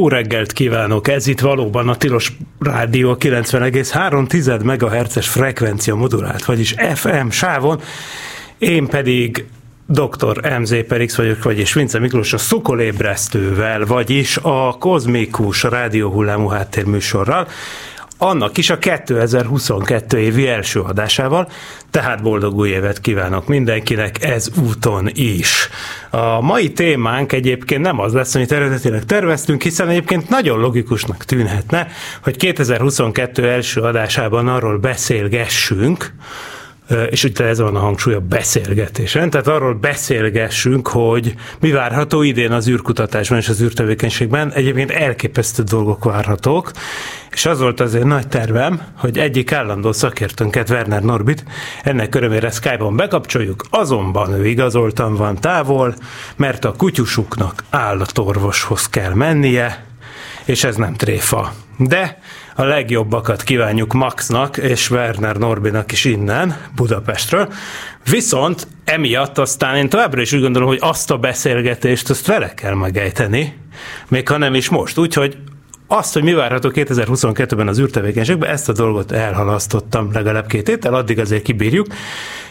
Jó reggelt kívánok! Ez itt valóban a Tilos Rádió 90,3 MHz-es frekvencia modulált, vagyis FM sávon. Én pedig dr. MZ Perix vagyok, vagyis Vince Miklós a Szokolébresztővel, vagyis a kozmikus rádióhullámú háttérműsorral annak is a 2022 évi első adásával, tehát boldog új évet kívánok mindenkinek ez úton is. A mai témánk egyébként nem az lesz, amit eredetileg terveztünk, hiszen egyébként nagyon logikusnak tűnhetne, hogy 2022 első adásában arról beszélgessünk, és ugye ez van a hangsúly a beszélgetésen, tehát arról beszélgessünk, hogy mi várható idén az űrkutatásban és az űrtevékenységben. Egyébként elképesztő dolgok várhatók, és az volt azért nagy tervem, hogy egyik állandó szakértőnket, Werner Norbit, ennek örömére Skype-on bekapcsoljuk, azonban ő igazoltan van távol, mert a kutyusuknak állatorvoshoz kell mennie, és ez nem tréfa. De a legjobbakat kívánjuk Maxnak és Werner Norbinak is innen, Budapestről. Viszont emiatt aztán én továbbra is úgy gondolom, hogy azt a beszélgetést, azt vele kell megejteni, még ha nem is most. Úgyhogy azt, hogy mi várható 2022-ben az űrtevékenységben, ezt a dolgot elhalasztottam legalább két héttel, addig azért kibírjuk.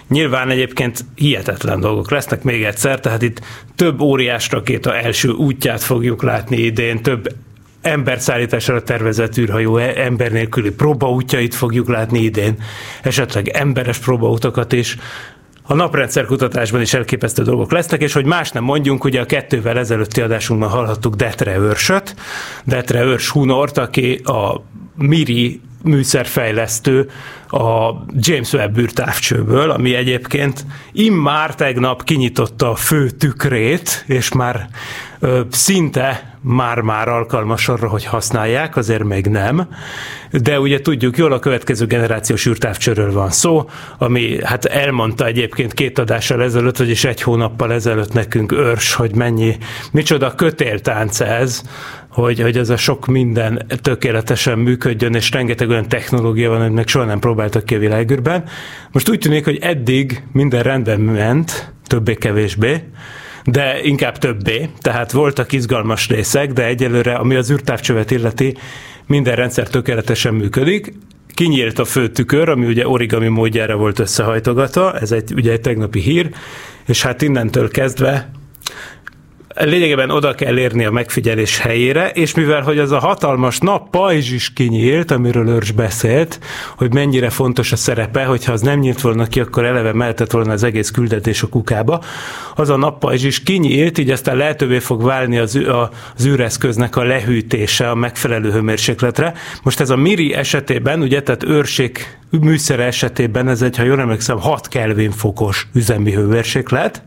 Nyilván egyébként hihetetlen dolgok lesznek még egyszer, tehát itt több óriás rakéta első útját fogjuk látni idén, több emberszállításra tervezett űrhajó ember nélküli próbaútjait fogjuk látni idén, esetleg emberes próbautakat is. A naprendszer kutatásban is elképesztő dolgok lesznek, és hogy más nem mondjunk, ugye a kettővel ezelőtti adásunkban hallhattuk Detre Őrsöt, Detre Őrs Hunort, aki a Miri műszerfejlesztő a James Webb űrtávcsőből, ami egyébként immár tegnap kinyitotta a fő tükrét, és már ö, szinte már-már alkalmas arra, hogy használják, azért még nem. De ugye tudjuk jól, a következő generációs űrtávcsőről van szó, ami hát elmondta egyébként két adással ezelőtt, vagyis egy hónappal ezelőtt nekünk őrs, hogy mennyi, micsoda kötéltánc ez, hogy, hogy ez a sok minden tökéletesen működjön, és rengeteg olyan technológia van, aminek soha nem próbáltak ki a világűrben. Most úgy tűnik, hogy eddig minden rendben ment, többé-kevésbé, de inkább többé, tehát voltak izgalmas részek, de egyelőre, ami az űrtávcsövet illeti, minden rendszer tökéletesen működik. Kinyílt a fő tükör, ami ugye origami módjára volt összehajtogatva, ez egy, ugye egy tegnapi hír, és hát innentől kezdve lényegében oda kell érni a megfigyelés helyére, és mivel hogy az a hatalmas nap pajzs is kinyílt, amiről Őrs beszélt, hogy mennyire fontos a szerepe, hogyha az nem nyílt volna ki, akkor eleve mehetett volna az egész küldetés a kukába, az a nappajzs is kinyílt, így aztán lehetővé fog válni az, az űreszköznek a lehűtése a megfelelő hőmérsékletre. Most ez a Miri esetében, ugye, tehát őrség műszere esetében ez egy, ha jól emlékszem, 6 Kelvin fokos üzemi hőmérséklet,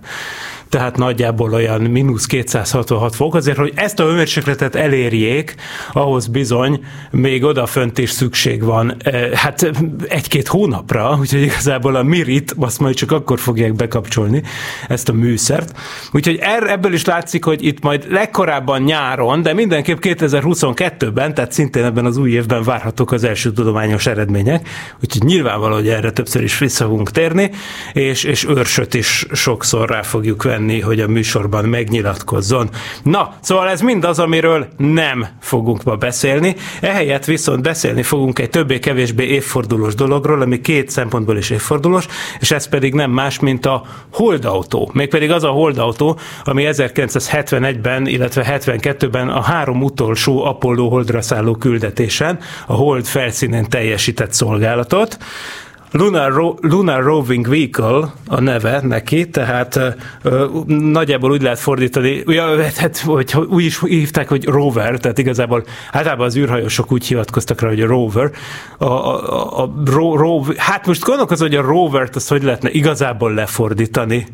tehát nagyjából olyan mínusz 266 fok, azért, hogy ezt a hőmérsékletet elérjék, ahhoz bizony még odafönt is szükség van, eh, hát egy-két hónapra, úgyhogy igazából a Mirit azt majd csak akkor fogják bekapcsolni, ezt a műszert. Úgyhogy er, ebből is látszik, hogy itt majd legkorábban nyáron, de mindenképp 2022-ben, tehát szintén ebben az új évben várhatók az első tudományos eredmények, úgyhogy nyilvánvaló, hogy erre többször is vissza fogunk térni, és, és őrsöt is sokszor rá fogjuk venni tenni, hogy a műsorban megnyilatkozzon. Na, szóval ez mind az, amiről nem fogunk ma beszélni. Ehelyett viszont beszélni fogunk egy többé-kevésbé évfordulós dologról, ami két szempontból is évfordulós, és ez pedig nem más, mint a holdautó. Mégpedig az a holdautó, ami 1971-ben, illetve 72-ben a három utolsó Apollo holdra szálló küldetésen a hold felszínen teljesített szolgálatot. Lunar, Ro- Lunar Roving Vehicle a neve neki, tehát ö, nagyjából úgy lehet fordítani, ja, hát, hogy úgy is hívták, hogy rover, tehát igazából általában az űrhajósok úgy hivatkoztak rá, hogy a rover. A, a, a ro, ro, hát most gondolkozom, hogy a rovert azt hogy lehetne igazából lefordítani.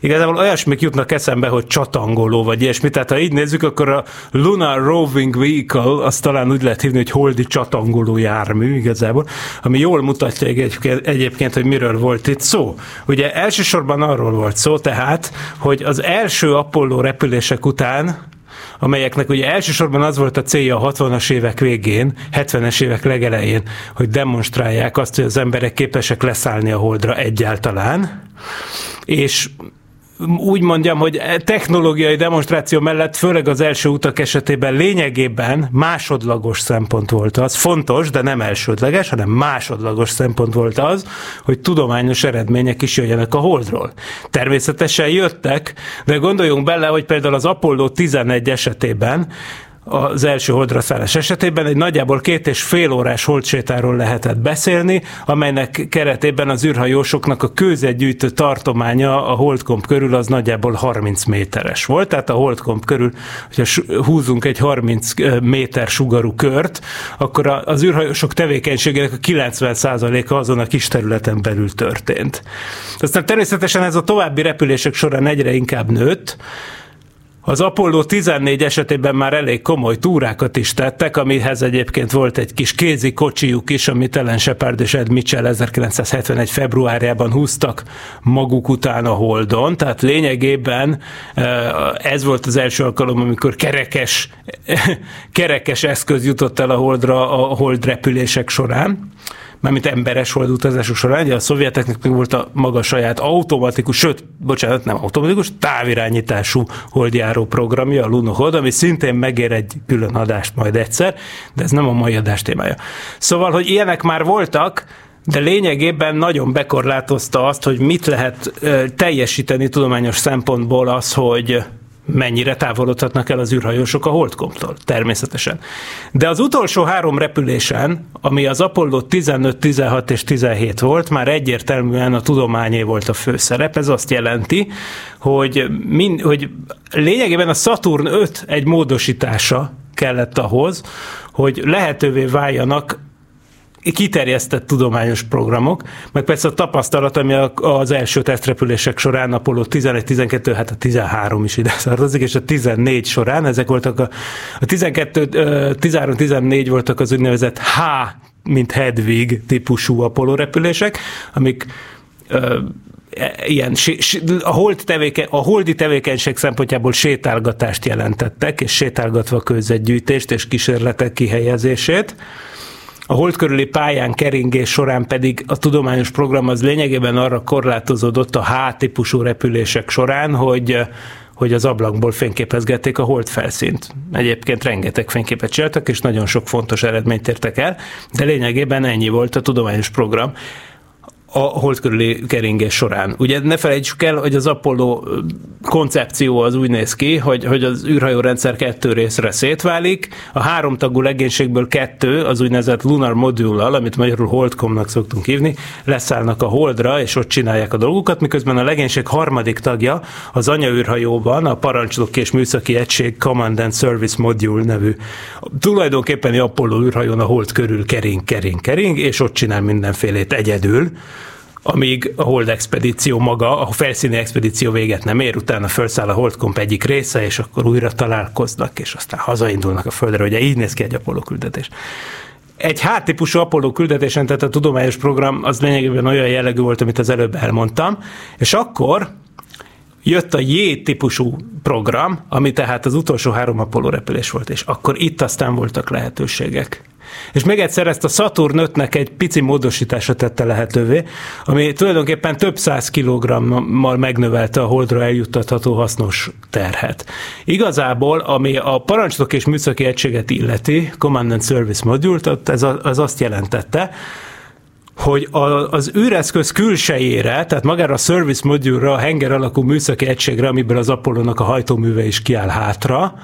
igazából olyasmik jutnak eszembe, hogy csatangoló, vagy ilyesmi. Tehát ha így nézzük, akkor a Lunar Roving Vehicle, azt talán úgy lehet hívni, hogy holdi csatangoló jármű igazából, ami jól mutatja egyébként, egyébként, hogy miről volt itt szó. Ugye elsősorban arról volt szó tehát, hogy az első Apollo repülések után amelyeknek ugye elsősorban az volt a célja a 60-as évek végén, 70-es évek legelején, hogy demonstrálják azt, hogy az emberek képesek leszállni a holdra egyáltalán, és úgy mondjam, hogy technológiai demonstráció mellett, főleg az első utak esetében lényegében másodlagos szempont volt az, fontos, de nem elsődleges, hanem másodlagos szempont volt az, hogy tudományos eredmények is jöjjenek a Holdról. Természetesen jöttek, de gondoljunk bele, hogy például az Apollo 11 esetében az első holdra szállás esetében egy nagyjából két és fél órás holdsétáról lehetett beszélni, amelynek keretében az űrhajósoknak a kőzetgyűjtő tartománya a holdkomp körül az nagyjából 30 méteres volt, tehát a holdkomp körül, hogyha húzunk egy 30 méter sugarú kört, akkor az űrhajósok tevékenységének a 90%-a azon a kis területen belül történt. Aztán természetesen ez a további repülések során egyre inkább nőtt, az Apollo 14 esetében már elég komoly túrákat is tettek, amihez egyébként volt egy kis kézi kocsijuk is, amit Ellen Shepard és Ed Mitchell 1971. februárjában húztak maguk után a Holdon, tehát lényegében eh, ez volt az első alkalom, amikor kerekes, kerekes eszköz jutott el a Holdra a Hold repülések során mármint emberes hold utazások során, a szovjeteknek még volt a maga saját automatikus, sőt, bocsánat, nem automatikus, távirányítású holdjáró programja, a Lunohold, ami szintén megér egy külön adást majd egyszer, de ez nem a mai adás témája. Szóval, hogy ilyenek már voltak, de lényegében nagyon bekorlátozta azt, hogy mit lehet teljesíteni tudományos szempontból az, hogy mennyire távolodhatnak el az űrhajósok a holdkomtól, természetesen. De az utolsó három repülésen, ami az Apollo 15, 16 és 17 volt, már egyértelműen a tudományé volt a főszerep. Ez azt jelenti, hogy, mind, hogy lényegében a Saturn 5 egy módosítása kellett ahhoz, hogy lehetővé váljanak kiterjesztett tudományos programok, meg persze a tapasztalat, ami az első tesztrepülések során Apollo 11, 12, hát a 13 is ide tartozik, és a 14 során, ezek voltak a, a 12, 13, 14 voltak az úgynevezett H, mint Hedwig típusú Apollo repülések, amik e, ilyen, a, hold tevéke, a holdi tevékenység szempontjából sétálgatást jelentettek, és sétálgatva közzetgyűjtést és kísérletek kihelyezését. A hold körüli pályán keringés során pedig a tudományos program az lényegében arra korlátozódott a H-típusú repülések során, hogy hogy az ablakból fényképezgették a hold felszínt. Egyébként rengeteg fényképet csináltak, és nagyon sok fontos eredményt értek el, de lényegében ennyi volt a tudományos program a hold körüli keringés során. Ugye ne felejtsük el, hogy az Apollo koncepció az úgy néz ki, hogy, hogy az űrhajórendszer kettő részre szétválik, a háromtagú legénységből kettő, az úgynevezett Lunar module amit magyarul Holdcomnak szoktunk hívni, leszállnak a Holdra, és ott csinálják a dolgukat, miközben a legénység harmadik tagja az anyaűrhajóban, a parancsnok és műszaki egység Command and Service Module nevű tulajdonképpen a Apollo űrhajón a Hold körül kering, kering, kering, és ott csinál mindenfélét egyedül amíg a Hold expedíció maga, a felszíni expedíció véget nem ér, utána felszáll a Holdkomp egyik része, és akkor újra találkoznak, és aztán hazaindulnak a Földre, ugye így néz ki egy Apollo küldetés. Egy H-típusú Apollo küldetésen, tehát a tudományos program az lényegében olyan jellegű volt, amit az előbb elmondtam, és akkor jött a J-típusú program, ami tehát az utolsó három Apollo repülés volt, és akkor itt aztán voltak lehetőségek. És még egyszer ezt a Saturn 5-nek egy pici módosítása tette lehetővé, ami tulajdonképpen több száz kilogrammal megnövelte a holdra eljuttatható hasznos terhet. Igazából, ami a parancsnok és műszaki egységet illeti, Command and Service Module, ez az azt jelentette, hogy a, az űreszköz külsejére, tehát magára a service module a henger alakú műszaki egységre, amiből az Apollo-nak a hajtóműve is kiáll hátra,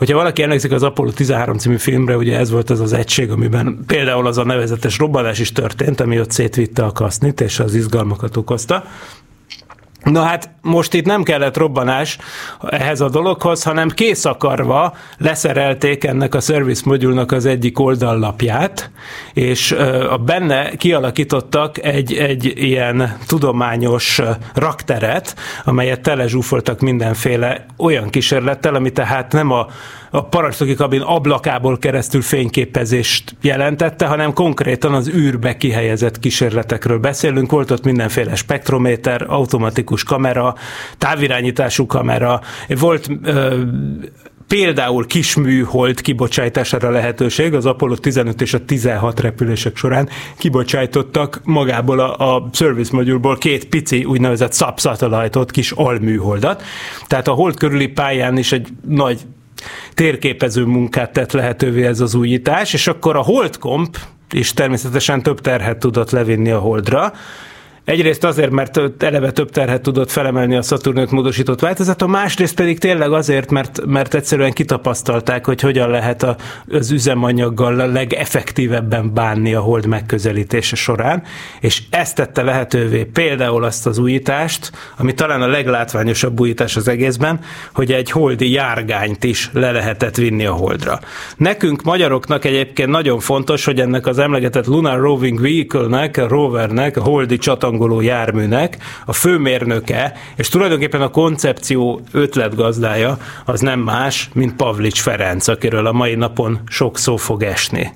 Hogyha valaki emlékszik az Apollo 13 című filmre, ugye ez volt az az egység, amiben például az a nevezetes robbanás is történt, ami ott szétvitte a kasznit, és az izgalmakat okozta. Na hát most itt nem kellett robbanás ehhez a dologhoz, hanem kész akarva leszerelték ennek a Service Module-nak az egyik oldallapját, és a benne kialakítottak egy, egy ilyen tudományos rakteret, amelyet telezsúfoltak mindenféle olyan kísérlettel, ami tehát nem a a parancsnoki kabin ablakából keresztül fényképezést jelentette, hanem konkrétan az űrbe kihelyezett kísérletekről beszélünk. Volt ott mindenféle spektrométer, automatikus kamera, távirányítású kamera, volt ö, például kis műhold kibocsátására lehetőség, az Apollo 15 és a 16 repülések során kibocsájtottak magából a, a service modulból két pici úgynevezett subsatellite kis alműholdat. Tehát a hold körüli pályán is egy nagy térképező munkát tett lehetővé ez az újítás, és akkor a Holdcomp is természetesen több terhet tudott levinni a Holdra, Egyrészt azért, mert eleve több terhet tudott felemelni a Saturn módosított változata, másrészt pedig tényleg azért, mert, mert egyszerűen kitapasztalták, hogy hogyan lehet a, az üzemanyaggal a legeffektívebben bánni a hold megközelítése során, és ezt tette lehetővé például azt az újítást, ami talán a leglátványosabb újítás az egészben, hogy egy holdi járgányt is le lehetett vinni a holdra. Nekünk magyaroknak egyébként nagyon fontos, hogy ennek az emlegetett Lunar Roving Vehicle-nek, a rovernek, a holdi csatang csomagoló járműnek a főmérnöke, és tulajdonképpen a koncepció ötletgazdája az nem más, mint Pavlics Ferenc, akiről a mai napon sok szó fog esni.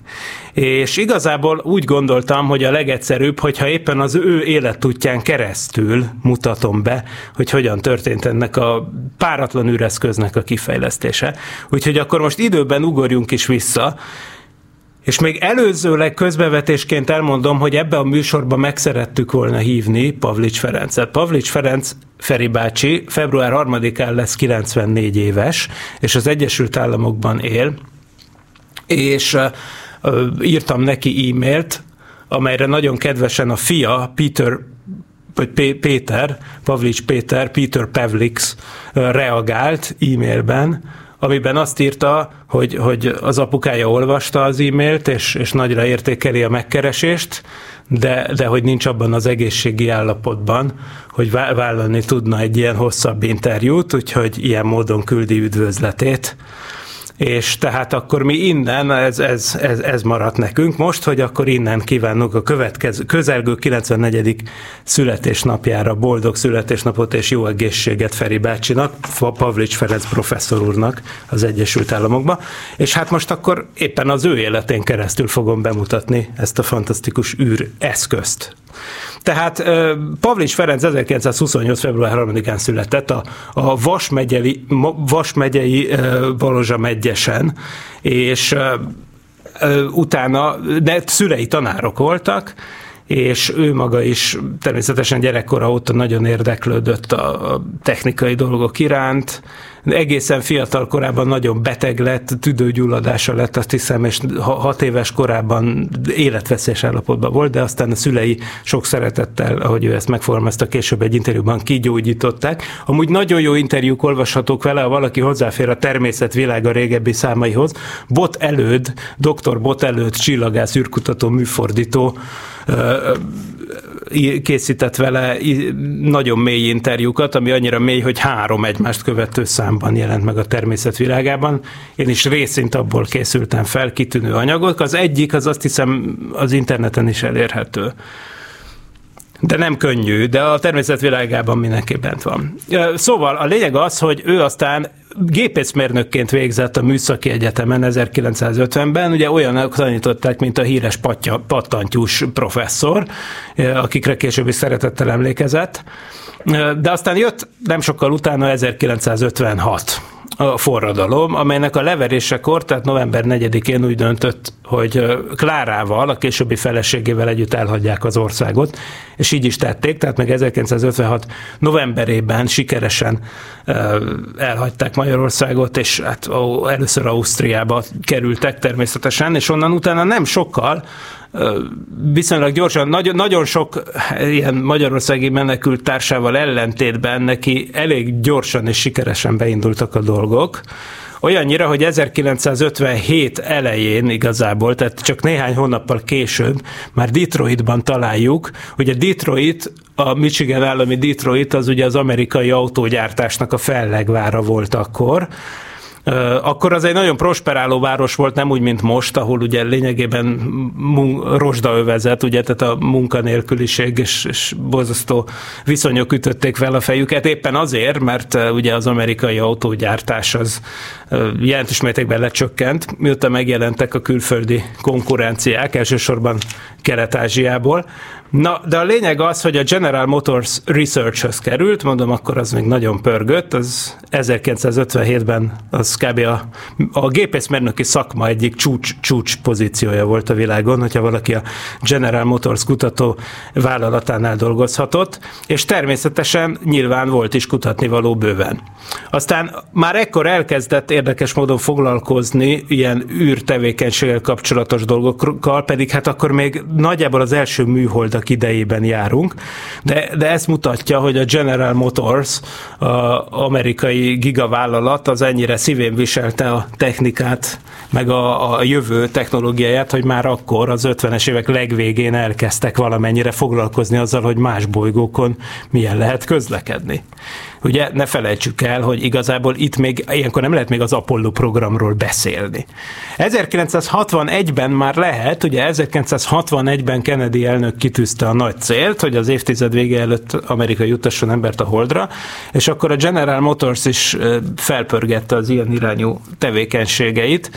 És igazából úgy gondoltam, hogy a legegyszerűbb, hogyha éppen az ő életútján keresztül mutatom be, hogy hogyan történt ennek a páratlan űreszköznek a kifejlesztése. Úgyhogy akkor most időben ugorjunk is vissza, és még előzőleg közbevetésként elmondom, hogy ebbe a műsorba meg szerettük volna hívni Pavlics Ferencet. Pavlics Ferenc Feri bácsi február 3-án lesz 94 éves, és az Egyesült Államokban él, és írtam neki e-mailt, amelyre nagyon kedvesen a fia, Peter vagy Péter, Pavlics Péter, Peter Pavlix reagált e-mailben, amiben azt írta, hogy, hogy az apukája olvasta az e-mailt, és, és nagyra értékeli a megkeresést, de, de hogy nincs abban az egészségi állapotban, hogy vállalni tudna egy ilyen hosszabb interjút, úgyhogy ilyen módon küldi üdvözletét és tehát akkor mi innen, ez, ez, ez, ez maradt nekünk most, hogy akkor innen kívánunk a következő, közelgő 94. születésnapjára boldog születésnapot és jó egészséget Feri bácsinak, Pavlics Ferenc professzor úrnak az Egyesült Államokba, és hát most akkor éppen az ő életén keresztül fogom bemutatni ezt a fantasztikus űr eszközt. Tehát Pavlics Ferenc 1928. február 3-án született a, a Vas, megyeli, Vas megyei Balozsa megyesen, és utána, de szülei tanárok voltak, és ő maga is természetesen gyerekkora óta nagyon érdeklődött a technikai dolgok iránt, egészen fiatal korában nagyon beteg lett, tüdőgyulladása lett, azt hiszem, és hat éves korában életveszélyes állapotban volt, de aztán a szülei sok szeretettel, ahogy ő ezt megfogalmazta, később egy interjúban kigyógyították. Amúgy nagyon jó interjúk olvashatók vele, ha valaki hozzáfér a természet világa régebbi számaihoz. Bot előd, doktor Bot előd, csillagász, űrkutató, műfordító, készített vele nagyon mély interjúkat, ami annyira mély, hogy három egymást követő számban jelent meg a természet világában. Én is részint abból készültem fel kitűnő anyagok. Az egyik, az azt hiszem az interneten is elérhető. De nem könnyű, de a természet világában mindenki bent van. Szóval a lényeg az, hogy ő aztán gépészmérnökként végzett a Műszaki Egyetemen 1950-ben, ugye olyan tanították, mint a híres patya, pattantyús professzor, akikre később is szeretettel emlékezett. De aztán jött nem sokkal utána 1956 a forradalom, amelynek a leverésekor, tehát november 4-én úgy döntött, hogy Klárával, a későbbi feleségével együtt elhagyják az országot, és így is tették, tehát meg 1956 novemberében sikeresen elhagyták Magyarországot, és hát először Ausztriába kerültek természetesen, és onnan utána nem sokkal viszonylag gyorsan, nagyon, nagyon sok ilyen magyarországi menekült társával ellentétben neki elég gyorsan és sikeresen beindultak a dolgok. Olyannyira, hogy 1957 elején igazából, tehát csak néhány hónappal később már Detroitban találjuk, hogy a Detroit a Michigan állami Detroit az ugye az amerikai autógyártásnak a fellegvára volt akkor, akkor az egy nagyon prosperáló város volt, nem úgy, mint most, ahol ugye lényegében mun- rozsdaövezet, ugye, tehát a munkanélküliség és, és borzasztó viszonyok ütötték fel a fejüket, éppen azért, mert ugye az amerikai autógyártás az jelentős mértékben lecsökkent, miután megjelentek a külföldi konkurenciák, elsősorban Kelet-Ázsiából. Na, de a lényeg az, hogy a General Motors Research-höz került, mondom, akkor az még nagyon pörgött, az 1957-ben az kb. a, a gépészmérnöki szakma egyik csúcs, csúcs pozíciója volt a világon, hogyha valaki a General Motors kutató vállalatánál dolgozhatott, és természetesen nyilván volt is kutatni való bőven. Aztán már ekkor elkezdett érdekes módon foglalkozni ilyen űrtevékenységgel kapcsolatos dolgokkal, pedig hát akkor még nagyjából az első műholdak idejében járunk, de, de ezt mutatja, hogy a General Motors, a amerikai gigavállalat az ennyire szívén viselte a technikát, meg a, a jövő technológiáját, hogy már akkor az 50-es évek legvégén elkezdtek valamennyire foglalkozni azzal, hogy más bolygókon milyen lehet közlekedni. Ugye ne felejtsük el, hogy igazából itt még ilyenkor nem lehet még az Apollo programról beszélni. 1961-ben már lehet, ugye 1961-ben Kennedy elnök kitűzte a nagy célt, hogy az évtized vége előtt Amerika jutasson embert a Holdra, és akkor a General Motors is felpörgette az ilyen irányú tevékenységeit,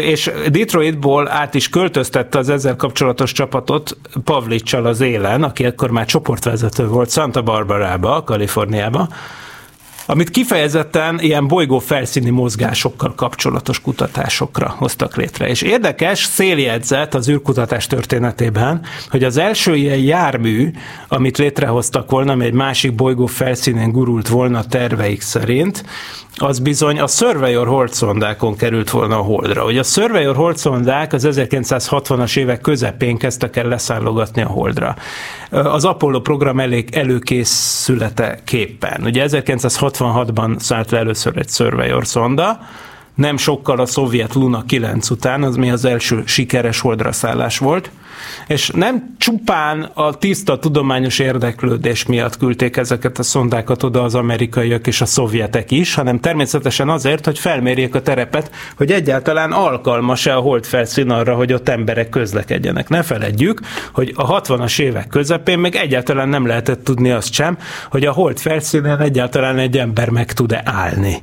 és Detroitból át is költöztette az ezzel kapcsolatos csapatot Pavlicsal az élen, aki akkor már csoportvezető volt Santa Barbarába, Kaliforniába, amit kifejezetten ilyen bolygó felszíni mozgásokkal kapcsolatos kutatásokra hoztak létre. És érdekes széljegyzet az űrkutatás történetében, hogy az első ilyen jármű, amit létrehoztak volna, ami egy másik bolygó felszínén gurult volna terveik szerint, az bizony a Surveyor holdszondákon került volna a Holdra. Ugye a Surveyor holdszondák az 1960-as évek közepén kezdtek el leszállogatni a Holdra. Az Apollo program elég előkészülete képpen. Ugye 1966-ban szállt le először egy Surveyor szonda, nem sokkal a szovjet Luna 9 után, az mi az első sikeres holdra szállás volt, és nem csupán a tiszta tudományos érdeklődés miatt küldték ezeket a szondákat oda az amerikaiak és a szovjetek is, hanem természetesen azért, hogy felmérjék a terepet, hogy egyáltalán alkalmas-e a hold felszín arra, hogy ott emberek közlekedjenek. Ne feledjük, hogy a 60-as évek közepén még egyáltalán nem lehetett tudni azt sem, hogy a hold felszínen egyáltalán egy ember meg tud-e állni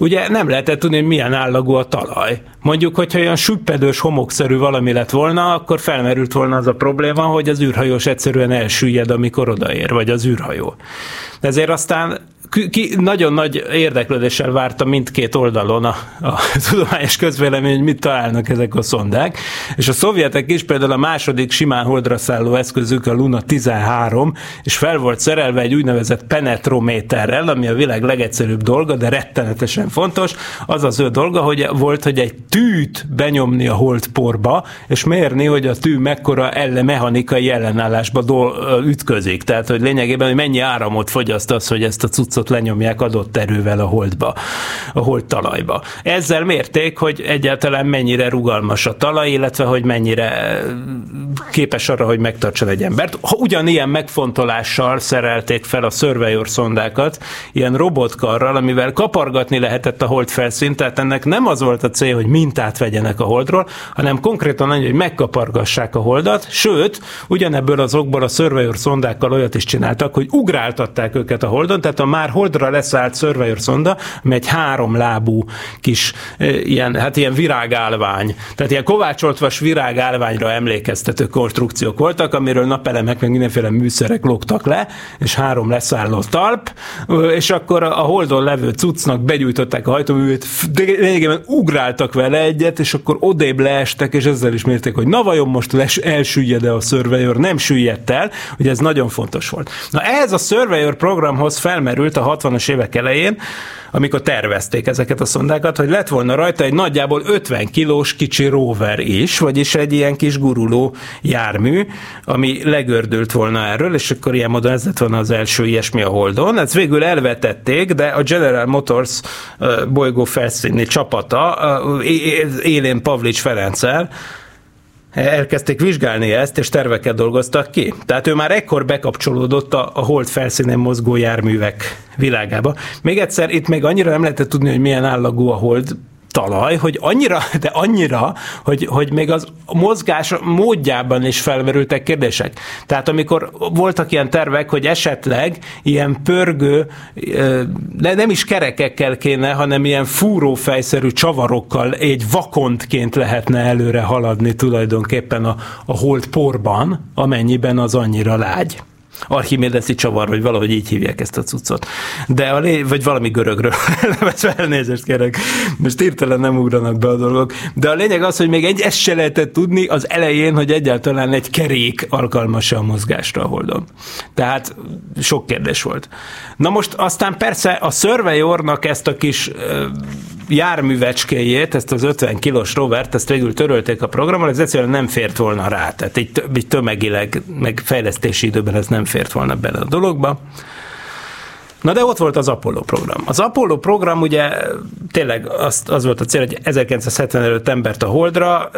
ugye nem lehetett tudni, hogy milyen állagú a talaj. Mondjuk, hogyha olyan süppedős, homokszerű valami lett volna, akkor felmerült volna az a probléma, hogy az űrhajós egyszerűen elsüllyed, amikor odaér, vagy az űrhajó. Ezért aztán ki, nagyon nagy érdeklődéssel várta mindkét oldalon a, a tudományos közvélemény, hogy mit találnak ezek a szondák, és a szovjetek is például a második simán holdra szálló eszközük a Luna 13, és fel volt szerelve egy úgynevezett penetrométerrel, ami a világ legegyszerűbb dolga, de rettenetesen fontos. Az az ő dolga, hogy volt, hogy egy tűt benyomni a holdporba, és mérni, hogy a tű mekkora elle mechanikai ellenállásba do- ütközik. Tehát, hogy lényegében, hogy mennyi áramot fogyaszt az, hogy ezt a cuccot cuccot lenyomják adott erővel a holdba, a hold talajba. Ezzel mérték, hogy egyáltalán mennyire rugalmas a talaj, illetve hogy mennyire képes arra, hogy megtartson egy embert. Ha ugyanilyen megfontolással szerelték fel a Surveyor szondákat, ilyen robotkarral, amivel kapargatni lehetett a hold felszínt, tehát ennek nem az volt a cél, hogy mintát vegyenek a holdról, hanem konkrétan annyi, hogy megkapargassák a holdat, sőt, ugyanebből az okból a Surveyor szondákkal olyat is csináltak, hogy ugráltatták őket a holdon, tehát a már holdra leszállt Surveyor szonda, ami egy három lábú kis ilyen, hát ilyen virágálvány, tehát ilyen kovácsoltvas virágálványra emlékeztető konstrukciók voltak, amiről napelemek meg mindenféle műszerek lógtak le, és három leszálló talp, és akkor a holdon levő cuccnak begyújtották a hajtóművét, lényegében ugráltak vele egyet, és akkor odébb leestek, és ezzel is mérték, hogy na vajon most les, elsüllyed-e a Surveyor, nem süllyedt el, ugye ez nagyon fontos volt. Na ehhez a Surveyor programhoz felmerült a 60-as évek elején, amikor tervezték ezeket a szondákat, hogy lett volna rajta egy nagyjából 50 kilós kicsi rover is, vagyis egy ilyen kis guruló jármű, ami legördült volna erről, és akkor ilyen módon ez lett volna az első ilyesmi a Holdon. Ezt végül elvetették, de a General Motors bolygó felszíni csapata élén Pavlics Ferenccel elkezdték vizsgálni ezt, és terveket dolgoztak ki. Tehát ő már ekkor bekapcsolódott a, a hold felszínen mozgó járművek világába. Még egyszer, itt még annyira nem lehetett tudni, hogy milyen állagú a hold talaj, hogy annyira, de annyira, hogy, hogy még az mozgás módjában is felmerültek kérdések. Tehát amikor voltak ilyen tervek, hogy esetleg ilyen pörgő, de nem is kerekekkel kéne, hanem ilyen fúrófejszerű csavarokkal egy vakontként lehetne előre haladni tulajdonképpen a, a hold porban, amennyiben az annyira lágy. Archimédeszi csavar, vagy valahogy így hívják ezt a cuccot. De a lé... vagy valami görögről, levetve elnézést kérek, most írtelen nem ugranak be a dolgok, de a lényeg az, hogy még egy ezt se lehetett tudni az elején, hogy egyáltalán egy kerék alkalmas a mozgásra a holdon. Tehát sok kérdés volt. Na most aztán persze a Surveyornak ezt a kis járművecskéjét, ezt az 50 kilós rovert, ezt végül törölték a programon, ez egyszerűen nem fért volna rá. Tehát egy, egy tömegileg, meg fejlesztési időben ez nem fért volna bele a dologba. Na de ott volt az Apollo program. Az Apollo program ugye tényleg az, az volt a cél, hogy 1970 előtt embert a Holdra.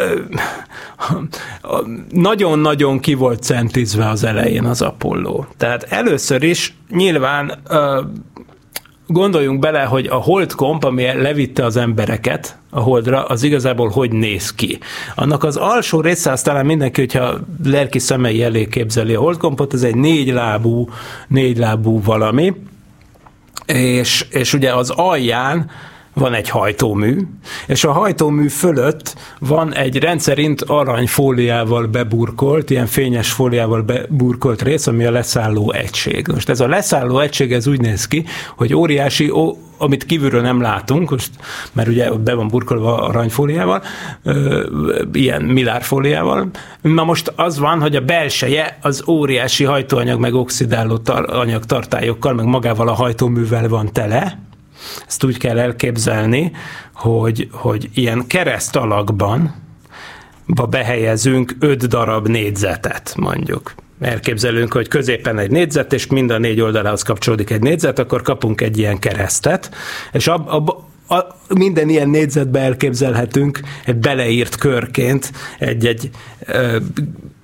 Nagyon-nagyon ki volt centizve az elején az Apollo. Tehát először is nyilván gondoljunk bele, hogy a holdkomp, ami levitte az embereket a holdra, az igazából hogy néz ki. Annak az alsó része, azt talán mindenki, hogyha lelki szemei elé képzeli a holdkompot, ez egy négy lábú, négy lábú valami, és, és ugye az alján van egy hajtómű, és a hajtómű fölött van egy rendszerint aranyfóliával beburkolt, ilyen fényes fóliával beburkolt rész, ami a leszálló egység. Most ez a leszálló egység, ez úgy néz ki, hogy óriási, ó, amit kívülről nem látunk, most, mert ugye be van burkolva aranyfóliával, ilyen milárfóliával. Na most az van, hogy a belseje az óriási hajtóanyag, meg oxidáló tar- anyag tartályokkal, meg magával a hajtóművel van tele, ezt úgy kell elképzelni, hogy, hogy ilyen kereszt alakban behelyezünk öt darab négyzetet, mondjuk. Elképzelünk, hogy középen egy négyzet, és mind a négy oldalához kapcsolódik egy négyzet, akkor kapunk egy ilyen keresztet, és ab, ab, a, minden ilyen négyzetbe elképzelhetünk egy beleírt körként egy-egy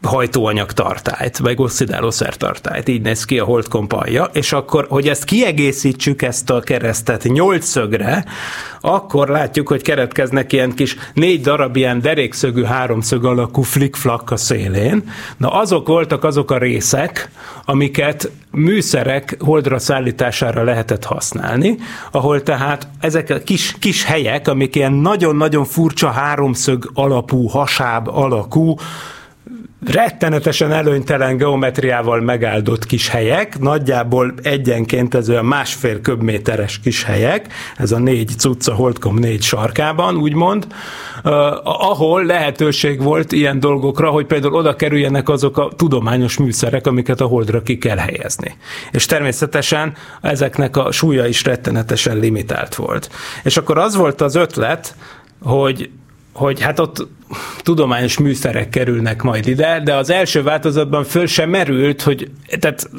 hajtóanyag tartályt, vagy oxidálószer tartályt. Így néz ki a holdkomp alja, és akkor, hogy ezt kiegészítsük ezt a keresztet nyolcszögre, akkor látjuk, hogy keretkeznek ilyen kis négy darab ilyen derékszögű háromszög alakú flikflak a szélén. Na azok voltak azok a részek, amiket műszerek holdra szállítására lehetett használni, ahol tehát ezek a kis, kis helyek, amik ilyen nagyon-nagyon furcsa háromszög alapú, hasáb alakú, rettenetesen előnytelen geometriával megáldott kis helyek, nagyjából egyenként ez olyan másfél köbméteres kis helyek, ez a négy cucca Holdcom négy sarkában, úgymond, ahol lehetőség volt ilyen dolgokra, hogy például oda kerüljenek azok a tudományos műszerek, amiket a Holdra ki kell helyezni. És természetesen ezeknek a súlya is rettenetesen limitált volt. És akkor az volt az ötlet, hogy hogy hát ott tudományos műszerek kerülnek majd ide, de az első változatban föl sem merült, hogy tehát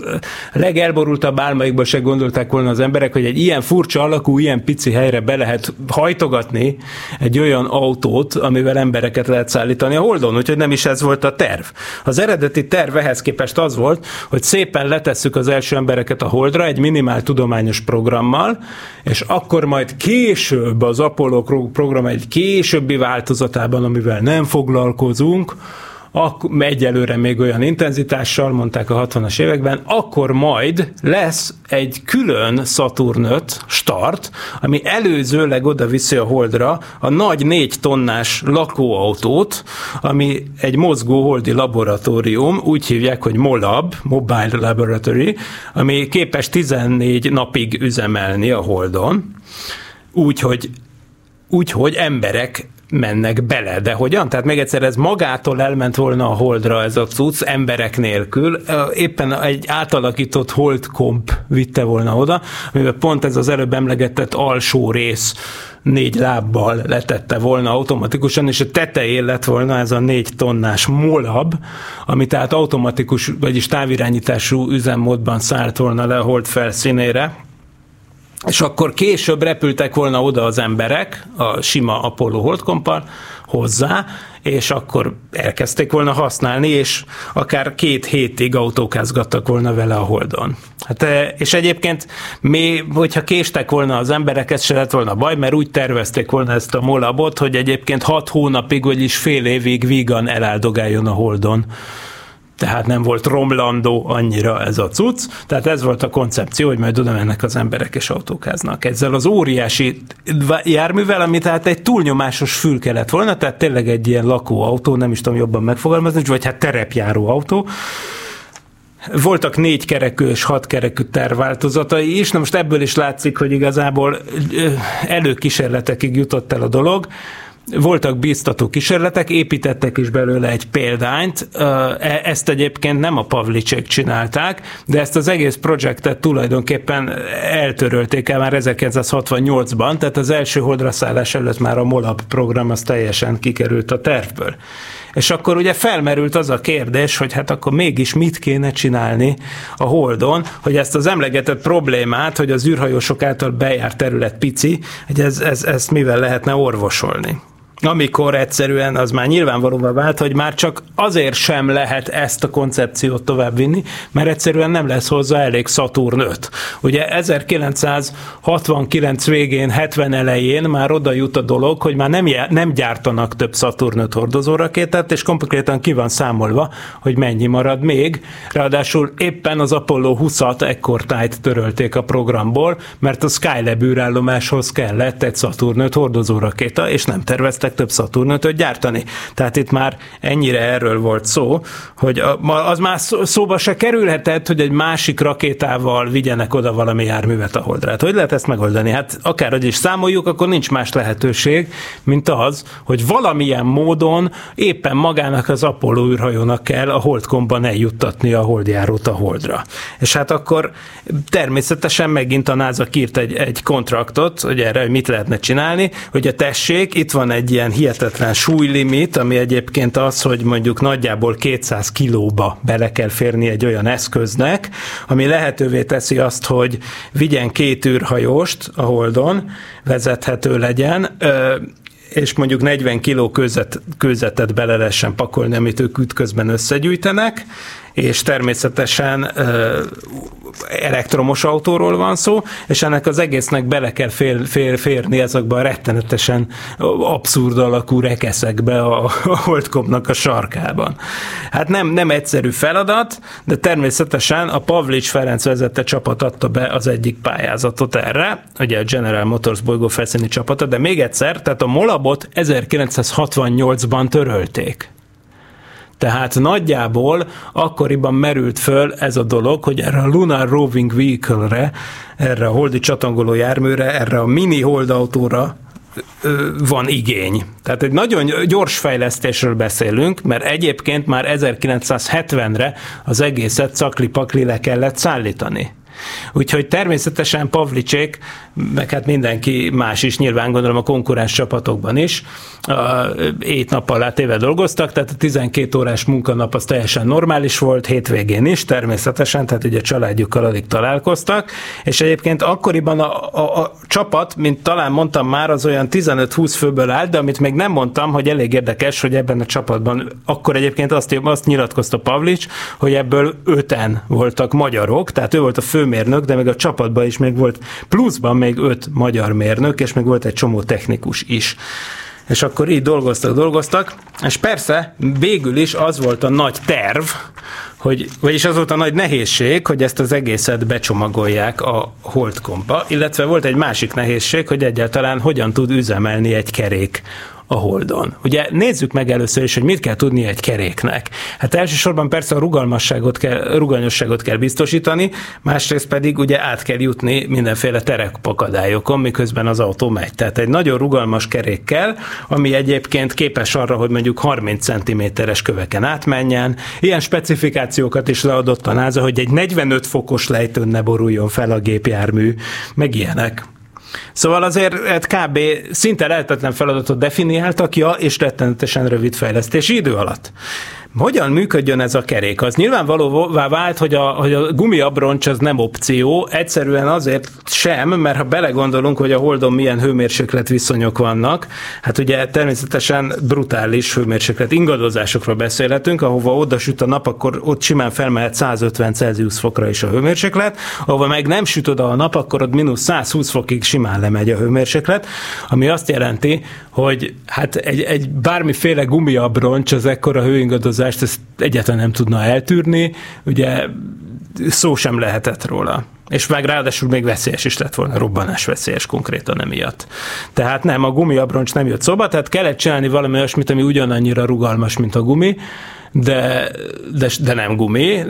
legelborultabb álmaikban se gondolták volna az emberek, hogy egy ilyen furcsa alakú, ilyen pici helyre be lehet hajtogatni egy olyan autót, amivel embereket lehet szállítani a Holdon, úgyhogy nem is ez volt a terv. Az eredeti terv ehhez képest az volt, hogy szépen letesszük az első embereket a Holdra egy minimál tudományos programmal, és akkor majd később az Apollo program egy későbbi változatában, amivel nem foglalkozunk, ak- egyelőre még olyan intenzitással, mondták a 60-as években, akkor majd lesz egy külön Saturn 5 start, ami előzőleg oda viszi a Holdra a nagy négy tonnás lakóautót, ami egy mozgó holdi laboratórium, úgy hívják, hogy MOLAB, Mobile Laboratory, ami képes 14 napig üzemelni a Holdon, úgyhogy úgyhogy emberek mennek bele. De hogyan? Tehát még egyszer ez magától elment volna a holdra ez a cucc, emberek nélkül. Éppen egy átalakított holdkomp vitte volna oda, amiben pont ez az előbb emlegetett alsó rész négy lábbal letette volna automatikusan, és a tetején lett volna ez a négy tonnás molab, ami tehát automatikus, vagyis távirányítású üzemmódban szállt volna le a hold felszínére, és akkor később repültek volna oda az emberek a sima Apollo holdkompal, hozzá, és akkor elkezdték volna használni, és akár két hétig autókázgattak volna vele a Holdon. Hát, és egyébként mi, hogyha késtek volna az emberek, ez se lett volna baj, mert úgy tervezték volna ezt a molabot, hogy egyébként hat hónapig, vagyis fél évig vígan eláldogáljon a Holdon tehát nem volt romlandó annyira ez a cucc, tehát ez volt a koncepció, hogy majd oda mennek az emberek és autókáznak. Ezzel az óriási járművel, ami tehát egy túlnyomásos fül kellett volna, tehát tényleg egy ilyen lakóautó, nem is tudom jobban megfogalmazni, vagy hát terepjáró autó, voltak négy kerekű és hat kerekű terváltozatai is, na most ebből is látszik, hogy igazából előkísérletekig jutott el a dolog. Voltak bíztató kísérletek, építettek is belőle egy példányt, e, ezt egyébként nem a Pavlicek csinálták, de ezt az egész projektet tulajdonképpen eltörölték el már 1968-ban, tehát az első holdra szállás előtt már a MOLAB program az teljesen kikerült a tervből. És akkor ugye felmerült az a kérdés, hogy hát akkor mégis mit kéne csinálni a Holdon, hogy ezt az emlegetett problémát, hogy az űrhajósok által bejárt terület pici, hogy ez, ez, ezt mivel lehetne orvosolni amikor egyszerűen az már nyilvánvalóvá vált, hogy már csak azért sem lehet ezt a koncepciót továbbvinni, mert egyszerűen nem lesz hozzá elég Saturn 5. Ugye 1969 végén, 70 elején már oda jut a dolog, hogy már nem, nem gyártanak több Saturn 5 hordozórakétát, és konkrétan ki van számolva, hogy mennyi marad még. Ráadásul éppen az Apollo 20-at ekkor tájt törölték a programból, mert a Skylab űrállomáshoz kellett egy Saturn 5 hordozórakéta, és nem terveztek több Saturnot gyártani. Tehát itt már ennyire erről volt szó, hogy az már szóba se kerülhetett, hogy egy másik rakétával vigyenek oda valami járművet a holdra. Hát hogy lehet ezt megoldani? Hát akárhogy is számoljuk, akkor nincs más lehetőség, mint az, hogy valamilyen módon éppen magának az Apollo űrhajónak kell a holdkomban eljuttatni a holdjárót a holdra. És hát akkor természetesen megint a NASA kírt egy, egy kontraktot, hogy erre hogy mit lehetne csinálni, hogy a tessék, itt van egy ilyen hihetetlen súlylimit, ami egyébként az, hogy mondjuk nagyjából 200 kilóba bele kell férni egy olyan eszköznek, ami lehetővé teszi azt, hogy vigyen két űrhajóst a Holdon, vezethető legyen, és mondjuk 40 kiló közet, közetet bele lehessen pakolni, amit ők ütközben összegyűjtenek, és természetesen elektromos autóról van szó, és ennek az egésznek bele kell fér, fér, férni ezekbe a rettenetesen abszurd alakú rekeszekbe a, a holdkopnak a sarkában. Hát nem, nem egyszerű feladat, de természetesen a Pavlics Ferenc vezette csapat adta be az egyik pályázatot erre, ugye a General Motors bolygó felszíni csapata, de még egyszer, tehát a Molabot 1968-ban törölték. Tehát nagyjából akkoriban merült föl ez a dolog, hogy erre a Lunar Roving Vehicle-re, erre a holdi csatangoló járműre, erre a mini holdautóra van igény. Tehát egy nagyon gyors fejlesztésről beszélünk, mert egyébként már 1970-re az egészet szakli-pakli le kellett szállítani. Úgyhogy természetesen Pavlicsék, meg hát mindenki más is, nyilván gondolom a konkurens csapatokban is, ét nap alá téve dolgoztak, tehát a 12 órás munkanap az teljesen normális volt, hétvégén is természetesen, tehát ugye a családjukkal alig találkoztak, és egyébként akkoriban a, a, a csapat, mint talán mondtam már, az olyan 15-20 főből állt, de amit még nem mondtam, hogy elég érdekes, hogy ebben a csapatban akkor egyébként azt, azt nyilatkozta Pavlics, hogy ebből öten voltak magyarok, tehát ő volt a főmérnök, de még a csapatban is még volt pluszban még öt magyar mérnök, és még volt egy csomó technikus is. És akkor így dolgoztak, dolgoztak, és persze végül is az volt a nagy terv, hogy, vagyis az volt a nagy nehézség, hogy ezt az egészet becsomagolják a holdkomba, illetve volt egy másik nehézség, hogy egyáltalán hogyan tud üzemelni egy kerék a Holdon. Ugye nézzük meg először is, hogy mit kell tudni egy keréknek. Hát elsősorban persze a rugalmasságot kell, rugalmasságot kell biztosítani, másrészt pedig ugye át kell jutni mindenféle terepakadályokon, miközben az autó megy. Tehát egy nagyon rugalmas kerék kell, ami egyébként képes arra, hogy mondjuk 30 cm-es köveken átmenjen. Ilyen specifikációkat is leadott a NASA, hogy egy 45 fokos lejtőn ne boruljon fel a gépjármű, meg ilyenek. Szóval azért hát kb. szinte lehetetlen feladatot definiáltak, ja, és rettenetesen rövid fejlesztési idő alatt. Hogyan működjön ez a kerék? Az nyilvánvalóvá vált, hogy a, hogy a gumiabroncs az nem opció, egyszerűen azért sem, mert ha belegondolunk, hogy a Holdon milyen hőmérséklet viszonyok vannak, hát ugye természetesen brutális hőmérséklet ingadozásokról beszélhetünk, ahova oda süt a nap, akkor ott simán felmehet 150 Celsius fokra is a hőmérséklet, ahova meg nem süt oda a nap, akkor ott mínusz 120 fokig simán lemegy a hőmérséklet, ami azt jelenti, hogy hát egy, egy bármiféle gumiabroncs az ekkora hőingadozást ezt egyáltalán nem tudna eltűrni, ugye szó sem lehetett róla. És meg ráadásul még veszélyes is lett volna, robbanás veszélyes konkrétan emiatt. Tehát nem, a gumiabroncs nem jött szóba, tehát kellett csinálni valami olyasmit, ami ugyanannyira rugalmas, mint a gumi, de, de, de nem gumi.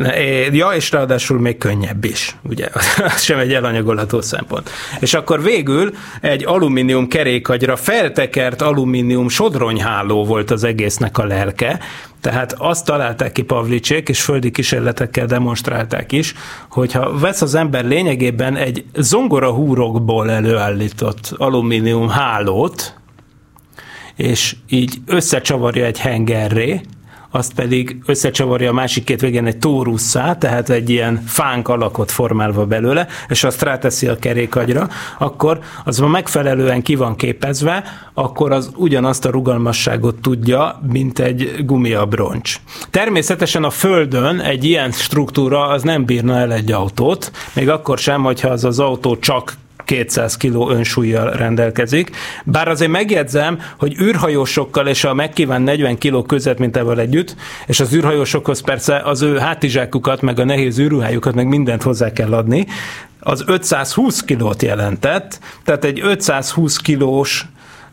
Ja, és ráadásul még könnyebb is, ugye, az sem egy elanyagolható szempont. És akkor végül egy alumínium kerékagyra feltekert alumínium sodronyháló volt az egésznek a lelke, tehát azt találták ki Pavlicsék, és földi kísérletekkel demonstrálták is, hogyha vesz az ember lényegében egy zongora húrokból előállított alumínium hálót, és így összecsavarja egy hengerré, azt pedig összecsavarja a másik két végén egy tórusszá, tehát egy ilyen fánk alakot formálva belőle, és azt ráteszi a kerékagyra, akkor az megfelelően ki van képezve, akkor az ugyanazt a rugalmasságot tudja, mint egy gumiabroncs. Természetesen a Földön egy ilyen struktúra az nem bírna el egy autót, még akkor sem, hogyha az az autó csak 200 kg önsúlyjal rendelkezik. Bár azért megjegyzem, hogy űrhajósokkal és a megkíván 40 kg között, mint ebből együtt, és az űrhajósokhoz persze az ő hátizsákukat, meg a nehéz űrruhájukat, meg mindent hozzá kell adni, az 520 kilót jelentett, tehát egy 520 kilós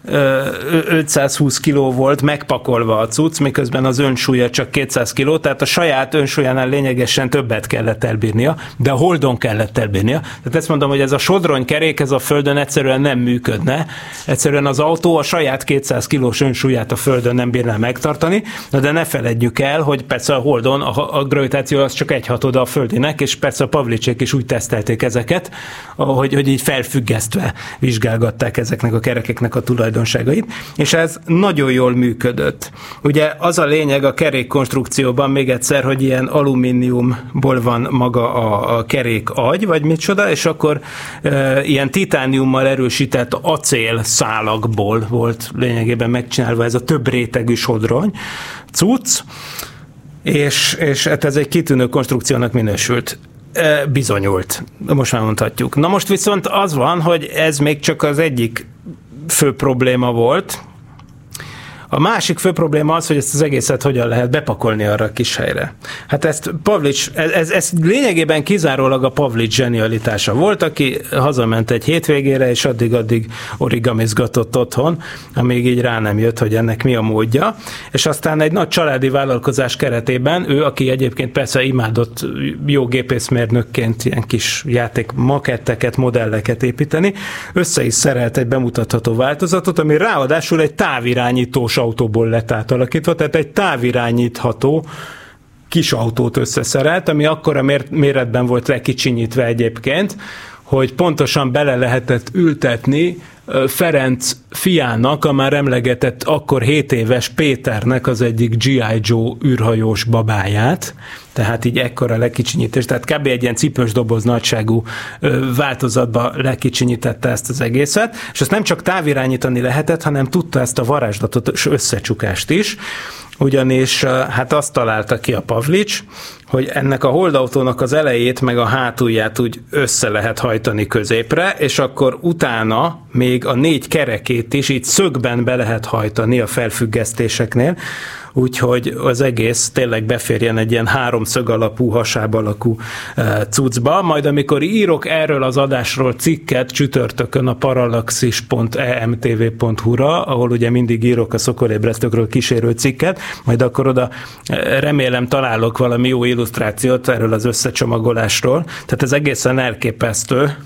520 kiló volt megpakolva a cucc, miközben az önsúlya csak 200 kiló, tehát a saját önsúlyánál lényegesen többet kellett elbírnia, de a holdon kellett elbírnia. Tehát ezt mondom, hogy ez a sodrony kerék, ez a földön egyszerűen nem működne. Egyszerűen az autó a saját 200 kilós önsúlyát a földön nem bírná megtartani, de ne feledjük el, hogy persze a holdon a, a gravitáció az csak egy hatoda a földinek, és persze a Pavlicsék is úgy tesztelték ezeket, hogy, hogy így felfüggesztve vizsgálgatták ezeknek a kerekeknek a tulajdonságát tulajdonságait, és ez nagyon jól működött. Ugye az a lényeg a kerékkonstrukcióban még egyszer, hogy ilyen alumíniumból van maga a, a kerék agy, vagy micsoda, és akkor e, ilyen titániummal erősített acél szálakból volt lényegében megcsinálva ez a több rétegű sodrony, cucc, és, és hát ez egy kitűnő konstrukciónak minősült bizonyult, most már mondhatjuk. Na most viszont az van, hogy ez még csak az egyik fő probléma volt. A másik fő probléma az, hogy ezt az egészet hogyan lehet bepakolni arra a kis helyre. Hát ezt Pavlics, ez, ez, ez lényegében kizárólag a Pavlics zsenialitása volt, aki hazament egy hétvégére, és addig-addig origamizgatott otthon, amíg így rá nem jött, hogy ennek mi a módja. És aztán egy nagy családi vállalkozás keretében ő, aki egyébként persze imádott jó gépészmérnökként ilyen kis játék maketteket, modelleket építeni, össze is szerelt egy bemutatható változatot, ami ráadásul egy távirányítós autóból lett átalakítva, tehát egy távirányítható kis autót összeszerelt, ami akkora méretben volt lekicsinyítve egyébként, hogy pontosan bele lehetett ültetni Ferenc fiának, a már emlegetett akkor 7 éves Péternek az egyik G.I. Joe űrhajós babáját, tehát így ekkora lekicsinyítés, tehát kb. egy ilyen cipős doboz nagyságú változatba lekicsinyítette ezt az egészet, és ezt nem csak távirányítani lehetett, hanem tudta ezt a varázslatot összecsukást is, ugyanis hát azt találta ki a Pavlics, hogy ennek a holdautónak az elejét meg a hátulját úgy össze lehet hajtani középre, és akkor utána még a négy kerekét is így szögben be lehet hajtani a felfüggesztéseknél, úgyhogy az egész tényleg beférjen egy ilyen háromszög alapú, hasáb alakú e, cuccba. Majd amikor írok erről az adásról cikket csütörtökön a paralaxis.emtv.hu-ra, ahol ugye mindig írok a szokolébresztőkről kísérő cikket, majd akkor oda e, remélem találok valami jó illusztrációt erről az összecsomagolásról. Tehát ez egészen elképesztő,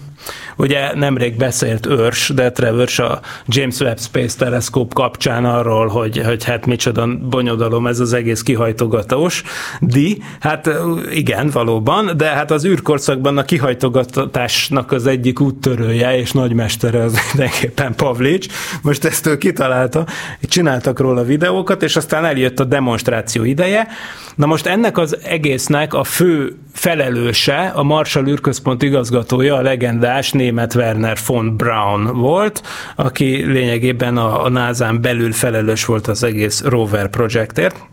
Ugye nemrég beszélt őrs, de Trevors a James Webb Space Telescope kapcsán arról, hogy, hogy hát micsoda bonyodalom ez az egész kihajtogatós. Di, hát igen, valóban, de hát az űrkorszakban a kihajtogatásnak az egyik úttörője és nagymestere az mindenképpen Pavlics. Most ezt ő kitalálta, csináltak róla videókat, és aztán eljött a demonstráció ideje. Na most ennek az egésznek a fő felelőse, a Marshall űrközpont igazgatója, a legendás német Werner von Braun volt, aki lényegében a, a NASA-n belül felelős volt az egész rover projektért.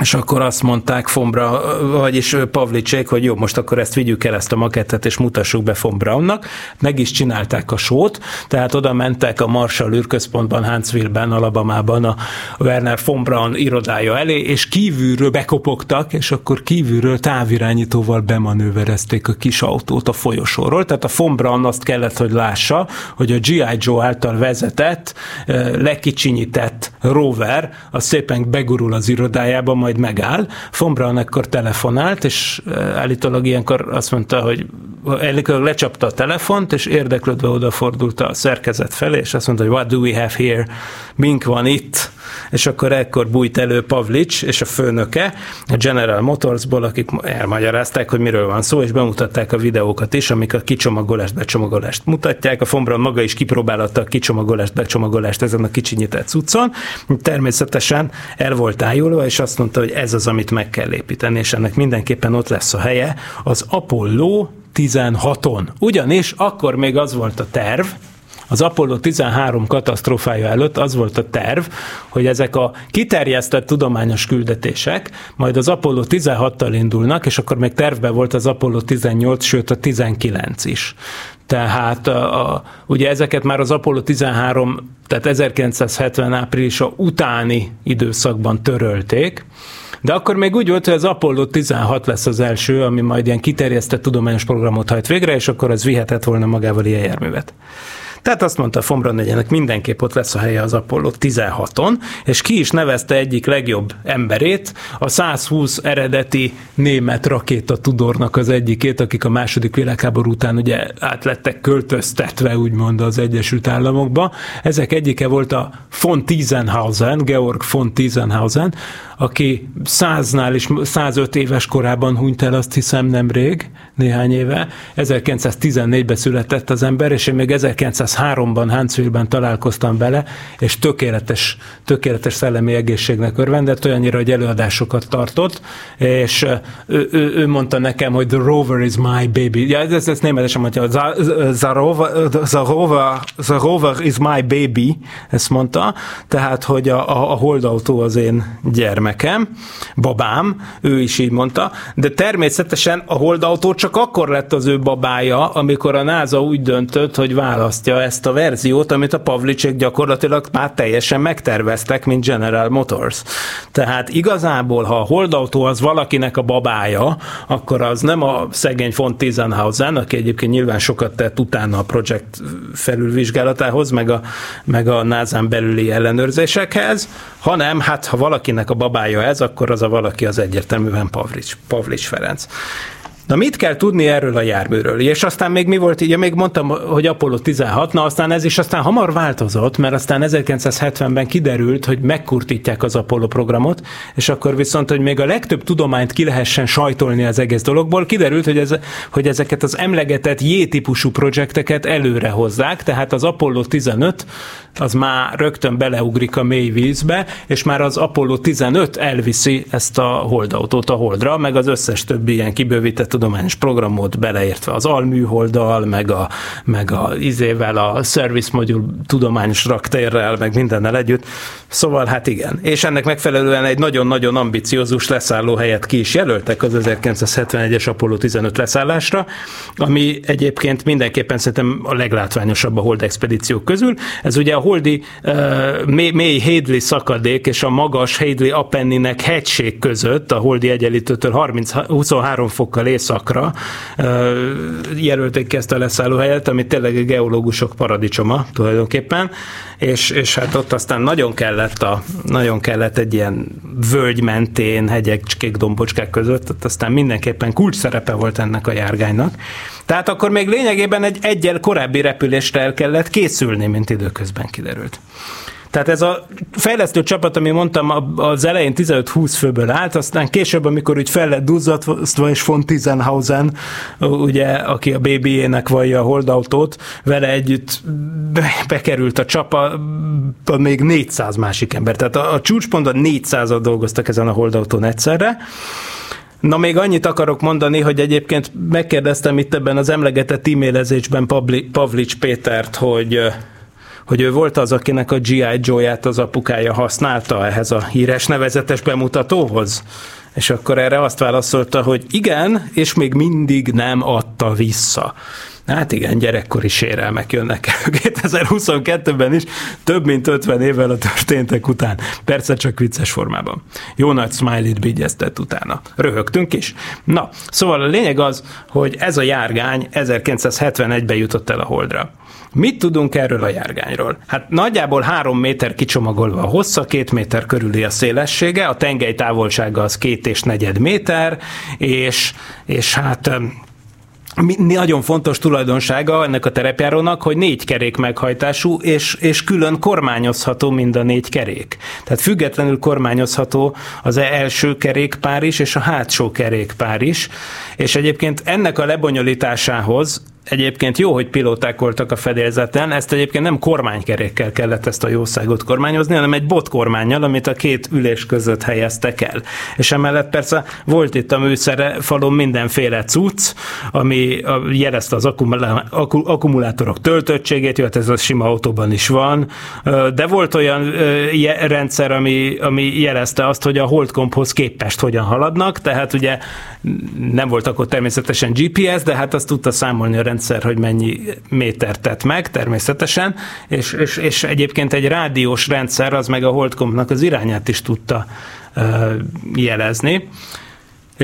És akkor azt mondták Fombra, vagyis Pavlicsék, hogy jó, most akkor ezt vigyük el, ezt a makettet, és mutassuk be Von Braunnak. Meg is csinálták a sót, tehát oda mentek a Marshall űrközpontban, Huntsville-ben, Alabamában a Werner Von irodája elé, és kívülről bekopogtak, és akkor kívülről távirányítóval bemanőverezték a kis autót a folyosóról. Tehát a Von azt kellett, hogy lássa, hogy a G.I. Joe által vezetett, lekicsinyített rover, az szépen begurul az irodájába, majd megáll. Fombran ekkor telefonált, és állítólag ilyenkor azt mondta, hogy állítólag lecsapta a telefont, és érdeklődve odafordult a szerkezet felé, és azt mondta, hogy what do we have here? Mink van itt? és akkor ekkor bújt elő Pavlics és a főnöke a General Motorsból, akik elmagyarázták, hogy miről van szó, és bemutatták a videókat is, amik a kicsomagolást, becsomagolást mutatják. A Fombran maga is kipróbálta a kicsomagolást, becsomagolást ezen a kicsinyített cuccon. Természetesen el volt ájulva, és azt mondta, hogy ez az, amit meg kell építeni, és ennek mindenképpen ott lesz a helye az Apollo 16-on. Ugyanis akkor még az volt a terv, az Apollo 13 katasztrófája előtt az volt a terv, hogy ezek a kiterjesztett tudományos küldetések majd az Apollo 16-tal indulnak, és akkor még tervben volt az Apollo 18, sőt a 19 is. Tehát a, a, ugye ezeket már az Apollo 13, tehát 1970 áprilisa utáni időszakban törölték, de akkor még úgy volt, hogy az Apollo 16 lesz az első, ami majd ilyen kiterjesztett tudományos programot hajt végre, és akkor az vihetett volna magával ilyen járművet. Tehát azt mondta Fombra negyenek mindenképp ott lesz a helye az Apollo 16-on, és ki is nevezte egyik legjobb emberét, a 120 eredeti német rakéta tudornak az egyikét, akik a második világháború után ugye átlettek költöztetve úgymond az Egyesült Államokba. Ezek egyike volt a von Tiesenhausen, Georg von Tiesenhausen, aki 100-nál is 105 éves korában hunyt el, azt hiszem nemrég, néhány éve. 1914-ben született az ember, és én még 1900 2003-ban Háncvillben találkoztam vele, és tökéletes, tökéletes szellemi egészségnek örvendett, olyannyira, hogy előadásokat tartott, és ő, ő, ő mondta nekem, hogy the rover is my baby. Ja, ez, ez németesen mondja, the, the, rover, the, rover, the rover is my baby, ezt mondta, tehát, hogy a, a, a holdautó az én gyermekem, babám, ő is így mondta, de természetesen a holdautó csak akkor lett az ő babája, amikor a NASA úgy döntött, hogy választja ezt a verziót, amit a Pavlicek gyakorlatilag már teljesen megterveztek, mint General Motors. Tehát igazából, ha a holdautó az valakinek a babája, akkor az nem a szegény von Tiesenhausen, aki egyébként nyilván sokat tett utána a projekt felülvizsgálatához, meg a, meg a NASA-n belüli ellenőrzésekhez, hanem hát ha valakinek a babája ez, akkor az a valaki az egyértelműen Pavlics, Pavlics Ferenc. Na mit kell tudni erről a járműről? És aztán még mi volt, ugye még mondtam, hogy Apollo 16, na aztán ez is aztán hamar változott, mert aztán 1970-ben kiderült, hogy megkurtítják az Apollo programot, és akkor viszont, hogy még a legtöbb tudományt ki lehessen sajtolni az egész dologból, kiderült, hogy, ez, hogy ezeket az emlegetett J-típusú projekteket előre hozzák, tehát az Apollo 15 az már rögtön beleugrik a mély vízbe, és már az Apollo 15 elviszi ezt a holdautót a holdra, meg az összes többi ilyen kibővített tudományos programot beleértve az alműholddal, meg a, meg a izével, a Service Module tudományos raktérrel, meg mindennel együtt. Szóval hát igen. És ennek megfelelően egy nagyon-nagyon ambiciózus leszálló helyet ki is jelöltek az 1971-es Apollo 15 leszállásra, ami egyébként mindenképpen szerintem a leglátványosabb a hold expedíciók közül. Ez ugye a holdi uh, mély, mély Hadley szakadék és a magas Hadley Apenninek hegység között, a holdi egyenlítőtől 30, 23 fokkal ész északra jelölték ki ezt a leszállóhelyet, ami tényleg egy geológusok paradicsoma tulajdonképpen, és, és hát ott aztán nagyon kellett, a, nagyon kellett egy ilyen völgy mentén, hegyek, dombocskák között, ott aztán mindenképpen kulcs szerepe volt ennek a járgánynak. Tehát akkor még lényegében egy egyel korábbi repülésre el kellett készülni, mint időközben kiderült. Tehát ez a fejlesztő csapat, ami mondtam, az elején 15-20 főből állt, aztán később, amikor úgy fel lett duzzadva, és von Tizenhausen, ugye, aki a BB-ének vallja a holdautót, vele együtt bekerült a csapa még 400 másik ember. Tehát a, a csúcsponton 400-at dolgoztak ezen a holdautón egyszerre, Na még annyit akarok mondani, hogy egyébként megkérdeztem itt ebben az emlegetett e-mailezésben Pavlics Pétert, hogy hogy ő volt az, akinek a G.I. Joe-ját az apukája használta ehhez a híres nevezetes bemutatóhoz. És akkor erre azt válaszolta, hogy igen, és még mindig nem adta vissza. Hát igen, gyerekkori sérelmek jönnek el 2022-ben is, több mint 50 évvel a történtek után. Persze csak vicces formában. Jó nagy smiley-t bigyeztett utána. Röhögtünk is. Na, szóval a lényeg az, hogy ez a járgány 1971-ben jutott el a Holdra. Mit tudunk erről a járgányról? Hát nagyjából három méter kicsomagolva a hossza, két méter körüli a szélessége, a tengely távolsága az két és negyed méter, és, és hát nagyon fontos tulajdonsága ennek a terepjárónak, hogy négy kerék meghajtású, és, és külön kormányozható mind a négy kerék. Tehát függetlenül kormányozható az első kerékpár is, és a hátsó kerékpár is, és egyébként ennek a lebonyolításához Egyébként jó, hogy pilóták voltak a fedélzeten, ezt egyébként nem kormánykerékkel kellett ezt a jószágot kormányozni, hanem egy botkormányjal, amit a két ülés között helyeztek el. És emellett persze volt itt a műszere falon mindenféle cucc, ami jelezte az akkumulátorok töltöttségét, jó, hát ez a sima autóban is van, de volt olyan rendszer, ami, ami jelezte azt, hogy a holdkomphoz képest hogyan haladnak, tehát ugye nem volt akkor természetesen GPS, de hát azt tudta számolni a rendszer, hogy mennyi méter tett meg, természetesen, és, és, és egyébként egy rádiós rendszer az meg a Holdcompnak az irányát is tudta jelezni.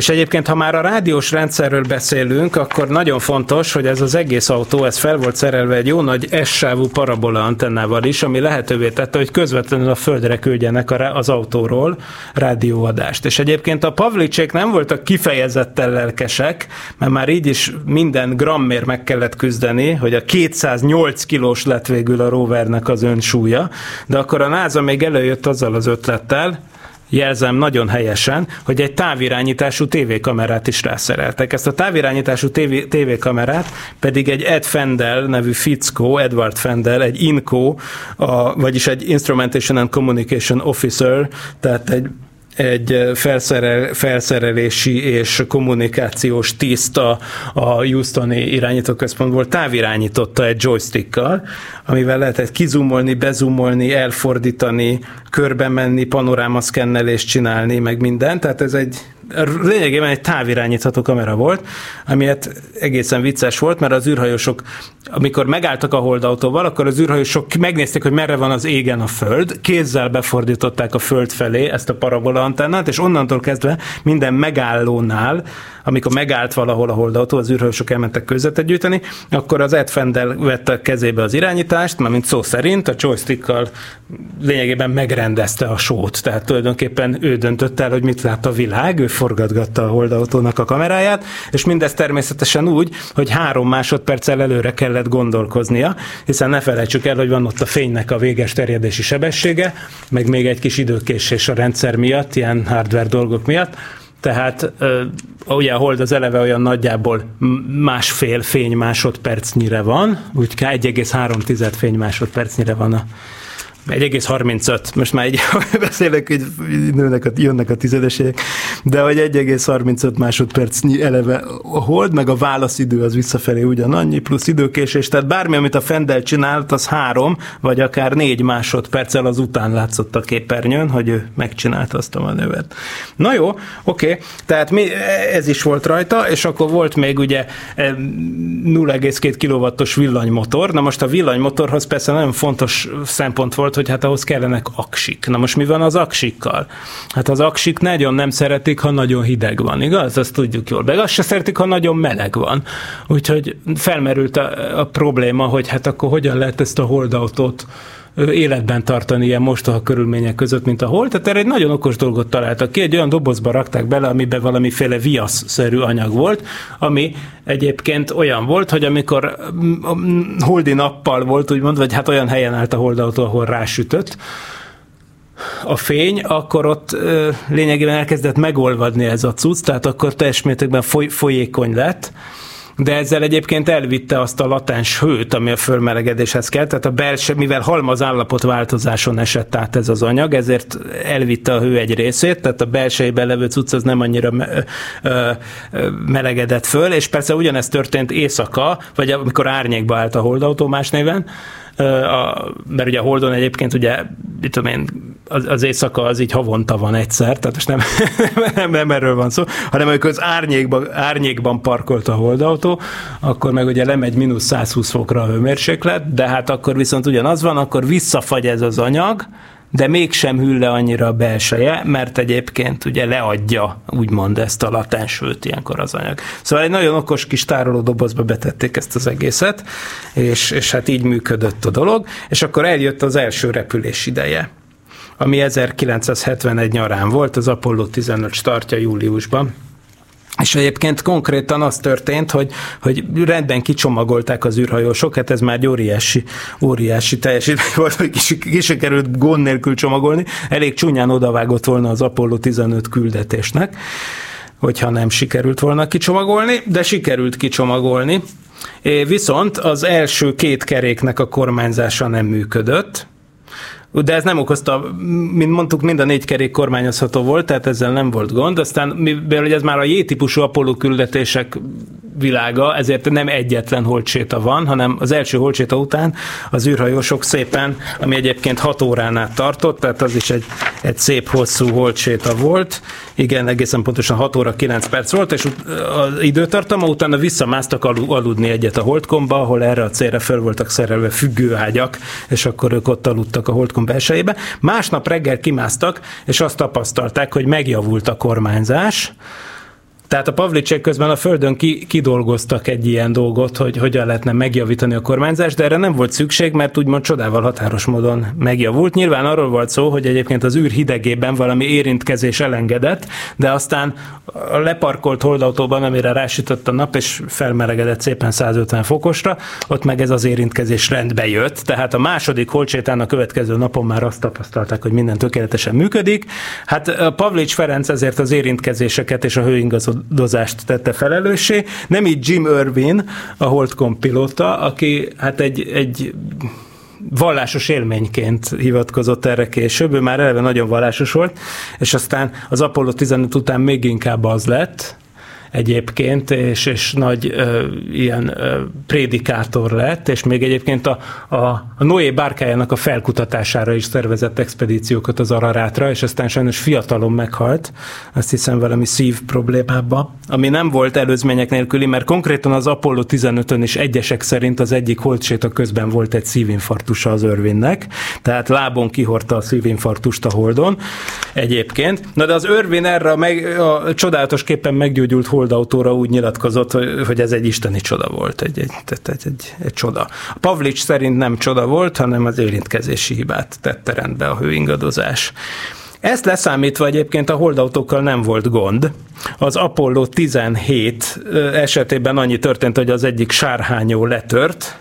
És egyébként, ha már a rádiós rendszerről beszélünk, akkor nagyon fontos, hogy ez az egész autó, ez fel volt szerelve egy jó nagy S-sávú parabola antennával is, ami lehetővé tette, hogy közvetlenül a földre küldjenek az autóról rádióadást. És egyébként a Pavlicsék nem voltak kifejezetten lelkesek, mert már így is minden grammért meg kellett küzdeni, hogy a 208 kilós lett végül a rovernek az önsúlya, de akkor a NASA még előjött azzal az ötlettel, jelzem nagyon helyesen, hogy egy távirányítású tévékamerát is rászereltek. Ezt a távirányítású TV, tévékamerát pedig egy Ed Fendel nevű fickó, Edward Fendel, egy INCO, a, vagyis egy Instrumentation and Communication Officer, tehát egy egy felszerel, felszerelési és kommunikációs tiszta a Houstoni irányítóközpontból távirányította egy joystickkal, amivel lehetett kizumolni, bezumolni, elfordítani, körbe menni, panorámaszkennelést csinálni, meg minden. Tehát ez egy lényegében egy távirányítható kamera volt, ami hát egészen vicces volt, mert az űrhajósok, amikor megálltak a holdautóval, akkor az űrhajósok megnézték, hogy merre van az égen a föld, kézzel befordították a föld felé ezt a parabola antennát, és onnantól kezdve minden megállónál amikor megállt valahol a holdautó, az űrhősök elmentek közvetet gyűjteni, akkor az Ed Fendel vette a kezébe az irányítást, mert mint szó szerint a joystickkal lényegében megrendezte a sót. Tehát tulajdonképpen ő döntött el, hogy mit lát a világ, ő forgatgatta a holdautónak a kameráját, és mindez természetesen úgy, hogy három másodperccel előre kellett gondolkoznia, hiszen ne felejtsük el, hogy van ott a fénynek a véges terjedési sebessége, meg még egy kis időkésés a rendszer miatt, ilyen hardware dolgok miatt, tehát ugye a hold az eleve olyan nagyjából másfél fény másodpercnyire van, úgy 1,3 fény másodpercnyire van a 1,35, most már egy beszélek, hogy nőnek a, jönnek a tizedesek, de hogy 1,35 másodpercnyi eleve a hold, meg a válaszidő az visszafelé ugyanannyi, plusz időkésés, tehát bármi, amit a Fendel csinált, az három, vagy akár négy másodperccel az után látszott a képernyőn, hogy ő megcsinálta azt a manővert. Na jó, oké, tehát mi, ez is volt rajta, és akkor volt még ugye 0,2 kW-os villanymotor, na most a villanymotorhoz persze nagyon fontos szempont volt, hogy hát ahhoz kellenek aksik. Na most mi van az aksikkal? Hát az aksik nagyon nem szereti szeretik, ha nagyon hideg van, igaz? Azt tudjuk jól. Meg azt se szeretik, ha nagyon meleg van. Úgyhogy felmerült a, a probléma, hogy hát akkor hogyan lehet ezt a holdautót életben tartani ilyen mostoha körülmények között, mint a hol. Tehát erre egy nagyon okos dolgot találtak ki, egy olyan dobozba rakták bele, amiben valamiféle viasz-szerű anyag volt, ami egyébként olyan volt, hogy amikor holdi nappal volt, úgymond, vagy hát olyan helyen állt a holdautó, ahol rásütött, a fény, akkor ott ö, lényegében elkezdett megolvadni ez a cucc, tehát akkor teljes mértékben foly, folyékony lett, de ezzel egyébként elvitte azt a latens hőt, ami a fölmelegedéshez kell, tehát a belső, mivel halmaz állapot változáson esett át ez az anyag, ezért elvitte a hő egy részét, tehát a belsejében levő cucc az nem annyira me- ö, ö, melegedett föl, és persze ugyanezt történt éjszaka, vagy amikor árnyékba állt a holdautó más néven, a, mert ugye a Holdon egyébként ugye, mit tudom én, az, az éjszaka az így havonta van egyszer, tehát most nem, nem, nem erről van szó, hanem amikor az árnyékban, árnyékban parkolt a holdautó, akkor meg ugye lemegy mínusz 120 fokra a hőmérséklet, de hát akkor viszont ugyanaz van, akkor visszafagy ez az anyag, de mégsem hűl le annyira a belseje, mert egyébként ugye leadja, úgymond ezt a latens hőt ilyenkor az anyag. Szóval egy nagyon okos kis tároló dobozba betették ezt az egészet, és, és hát így működött a dolog, és akkor eljött az első repülés ideje ami 1971 nyarán volt, az Apollo 15 startja júliusban. És egyébként konkrétan az történt, hogy, hogy rendben kicsomagolták az űrhajósok, hát ez már egy óriási, óriási teljesítmény volt, hogy ki, ki került gond nélkül csomagolni, elég csúnyán odavágott volna az Apollo 15 küldetésnek, hogyha nem sikerült volna kicsomagolni, de sikerült kicsomagolni. Viszont az első két keréknek a kormányzása nem működött, de ez nem okozta, mint mondtuk, mind a négy kerék kormányozható volt, tehát ezzel nem volt gond. Aztán, mivel ez már a J-típusú Apollo küldetések világa, ezért nem egyetlen holtséta van, hanem az első holtséta után az űrhajósok szépen, ami egyébként 6 órán át tartott, tehát az is egy, egy szép hosszú holtséta volt. Igen, egészen pontosan 6 óra 9 perc volt, és az időtartama utána visszamásztak aludni egyet a holdkomba, ahol erre a célra fel voltak szerelve függőágyak, és akkor ők ott aludtak a holdkom belsejébe. Másnap reggel kimásztak, és azt tapasztalták, hogy megjavult a kormányzás, tehát a Pavlicek közben a Földön ki, kidolgoztak egy ilyen dolgot, hogy hogyan lehetne megjavítani a kormányzást, de erre nem volt szükség, mert úgymond csodával határos módon megjavult. Nyilván arról volt szó, hogy egyébként az űr hidegében valami érintkezés elengedett, de aztán a leparkolt holdautóban, amire rásütött a nap, és felmelegedett szépen 150 fokosra, ott meg ez az érintkezés rendbe jött. Tehát a második holcsétán a következő napon már azt tapasztalták, hogy minden tökéletesen működik. Hát Pavlics Ferenc ezért az érintkezéseket és a hőingazó dozást tette felelőssé. Nem így Jim Irwin, a Holdcom pilóta, aki hát egy, egy vallásos élményként hivatkozott erre később, ő már eleve nagyon vallásos volt, és aztán az Apollo 15 után még inkább az lett, egyébként, és, és nagy ö, ilyen ö, prédikátor lett, és még egyébként a, a, a Noé bárkájának a felkutatására is szervezett expedíciókat az Ararátra, és aztán sajnos fiatalon meghalt, azt hiszem valami szív problémába, ami nem volt előzmények nélküli, mert konkrétan az Apollo 15-ön is egyesek szerint az egyik holtséta közben volt egy szívinfarktusa az örvinnek, tehát lábon kihordta a szívinfarktust a holdon egyébként. Na de az örvin erre a, meg, a csodálatosképpen meggyógyult holdautóra úgy nyilatkozott, hogy ez egy isteni csoda volt, egy, egy, egy, egy, egy, egy csoda. A Pavlics szerint nem csoda volt, hanem az érintkezési hibát tette rendbe a hőingadozás. Ezt leszámítva egyébként a holdautókkal nem volt gond. Az Apollo 17 esetében annyi történt, hogy az egyik sárhányó letört,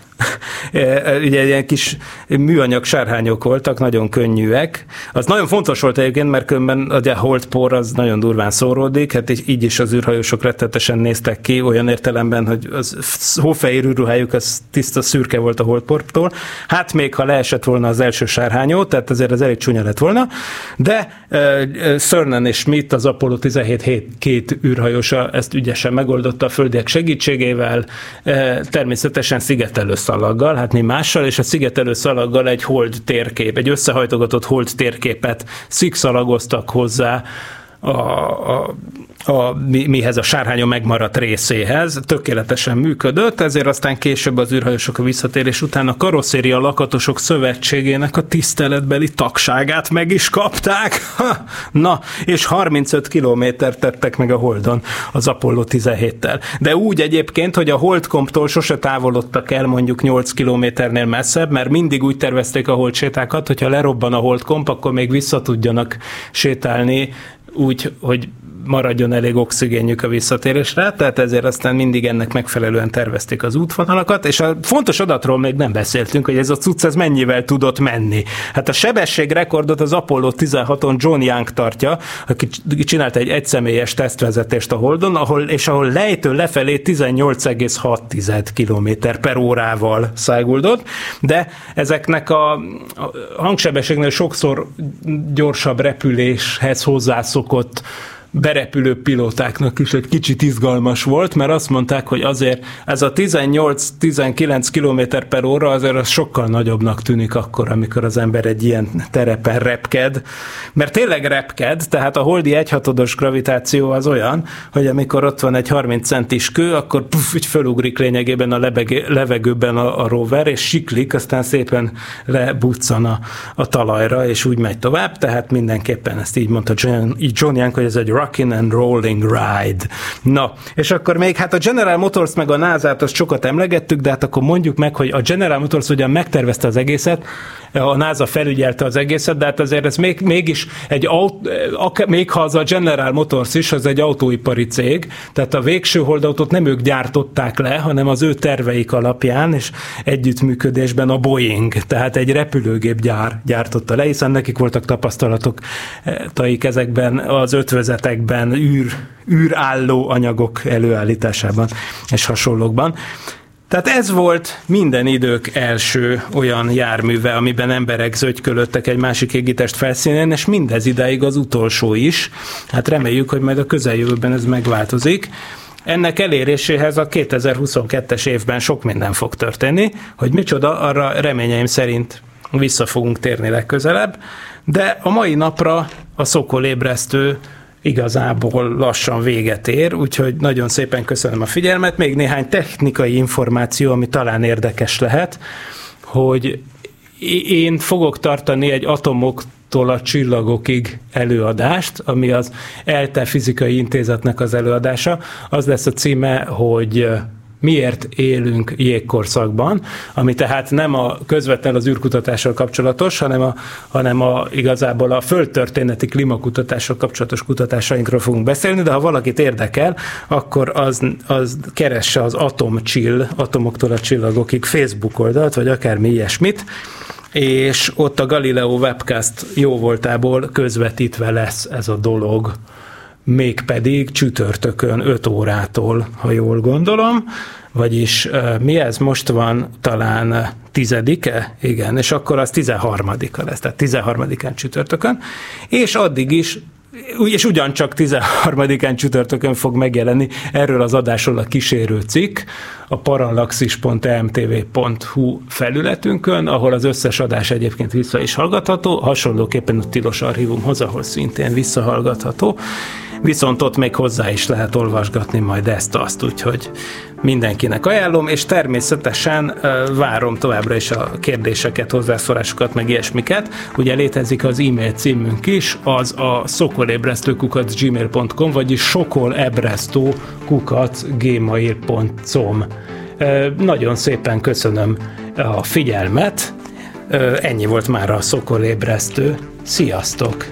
ugye ilyen kis műanyag sárhányok voltak, nagyon könnyűek. Az nagyon fontos volt egyébként, mert különben a holdpor az nagyon durván szóródik, hát így is az űrhajósok rettetesen néztek ki, olyan értelemben, hogy az hófehér űrruhájuk az tiszta szürke volt a holdportól. Hát még ha leesett volna az első sárhányó, tehát azért az elég csúnya lett volna, de uh, Cernan és Schmidt, az Apollo 17 hét, két űrhajósa ezt ügyesen megoldotta a földiek segítségével, uh, természetesen szigetelő szalaggal, hát mi mással, és a szigetelő szalaggal egy hold térkép, egy összehajtogatott hold térképet szikszalagoztak hozzá a, a a, mihez a sárhányon megmaradt részéhez, tökéletesen működött, ezért aztán később az űrhajósok a visszatérés után a karosszéria lakatosok szövetségének a tiszteletbeli tagságát meg is kapták. Ha, na, és 35 kilométert tettek meg a Holdon az Apollo 17-tel. De úgy egyébként, hogy a Holdkomptól sose távolodtak el mondjuk 8 kilométernél messzebb, mert mindig úgy tervezték a holdsétákat, hogyha lerobban a Holdkomp, akkor még vissza tudjanak sétálni úgy, hogy maradjon elég oxigénjük a visszatérésre, tehát ezért aztán mindig ennek megfelelően tervezték az útvonalakat, és a fontos adatról még nem beszéltünk, hogy ez a cucc ez mennyivel tudott menni. Hát a sebességrekordot az Apollo 16-on John Young tartja, aki csinált egy egyszemélyes tesztvezetést a Holdon, ahol, és ahol lejtő lefelé 18,6 km per órával száguldott, de ezeknek a hangsebességnél sokszor gyorsabb repüléshez hozzászokott berepülő pilótáknak is egy kicsit izgalmas volt, mert azt mondták, hogy azért ez a 18-19 km per óra azért az sokkal nagyobbnak tűnik akkor, amikor az ember egy ilyen terepen repked, mert tényleg repked, tehát a holdi egyhatodos gravitáció az olyan, hogy amikor ott van egy 30 centis kő, akkor puff, így fölugrik lényegében a lebegé, levegőben a, a rover, és siklik, aztán szépen lebuccan a, a talajra, és úgy megy tovább, tehát mindenképpen ezt így mondta John, John Young, hogy ez egy Rockin' and Rolling Ride. Na, és akkor még hát a General Motors meg a NASA-t azt sokat emlegettük, de hát akkor mondjuk meg, hogy a General Motors ugyan megtervezte az egészet, a NASA felügyelte az egészet, de hát azért ez még, mégis egy aut, még ha az a General Motors is, az egy autóipari cég, tehát a végső holdautót nem ők gyártották le, hanem az ő terveik alapján, és együttműködésben a Boeing, tehát egy repülőgép gyár gyártotta le, hiszen nekik voltak tapasztalatok taik ezekben az ötvözetekben, űr, űrálló anyagok előállításában és hasonlókban. Tehát ez volt minden idők első olyan járműve, amiben emberek zögykölöttek egy másik égitest felszínén, és mindez idáig az utolsó is. Hát reméljük, hogy majd a közeljövőben ez megváltozik. Ennek eléréséhez a 2022-es évben sok minden fog történni, hogy micsoda, arra reményeim szerint vissza fogunk térni legközelebb, de a mai napra a szokolébresztő igazából lassan véget ér, úgyhogy nagyon szépen köszönöm a figyelmet. Még néhány technikai információ, ami talán érdekes lehet, hogy én fogok tartani egy atomoktól a csillagokig előadást, ami az ELTE fizikai intézetnek az előadása. Az lesz a címe, hogy miért élünk jégkorszakban, ami tehát nem a közvetlen az űrkutatással kapcsolatos, hanem, a, hanem a, igazából a földtörténeti klímakutatással kapcsolatos kutatásainkról fogunk beszélni, de ha valakit érdekel, akkor az, az keresse az Atom Chill, atomoktól a csillagokig Facebook oldalt, vagy akármi ilyesmit, és ott a Galileo Webcast jó voltából közvetítve lesz ez a dolog mégpedig csütörtökön 5 órától, ha jól gondolom, vagyis mi ez most van talán tizedike, igen, és akkor az 13-a lesz, tehát 13-án csütörtökön, és addig is és ugyancsak 13-án csütörtökön fog megjelenni erről az adásról a kísérő cikk a parallaxis.emtv.hu felületünkön, ahol az összes adás egyébként vissza is hallgatható, hasonlóképpen a Tilos Archívumhoz, ahol szintén visszahallgatható, viszont ott még hozzá is lehet olvasgatni majd ezt-azt, úgyhogy mindenkinek ajánlom, és természetesen várom továbbra is a kérdéseket, hozzászólásokat, meg ilyesmiket. Ugye létezik az e-mail címünk is, az a szokolébresztőkukat gmail.com, vagyis sokolebresztőkukat gmail.com. Nagyon szépen köszönöm a figyelmet, ennyi volt már a szokolébresztő. Sziasztok!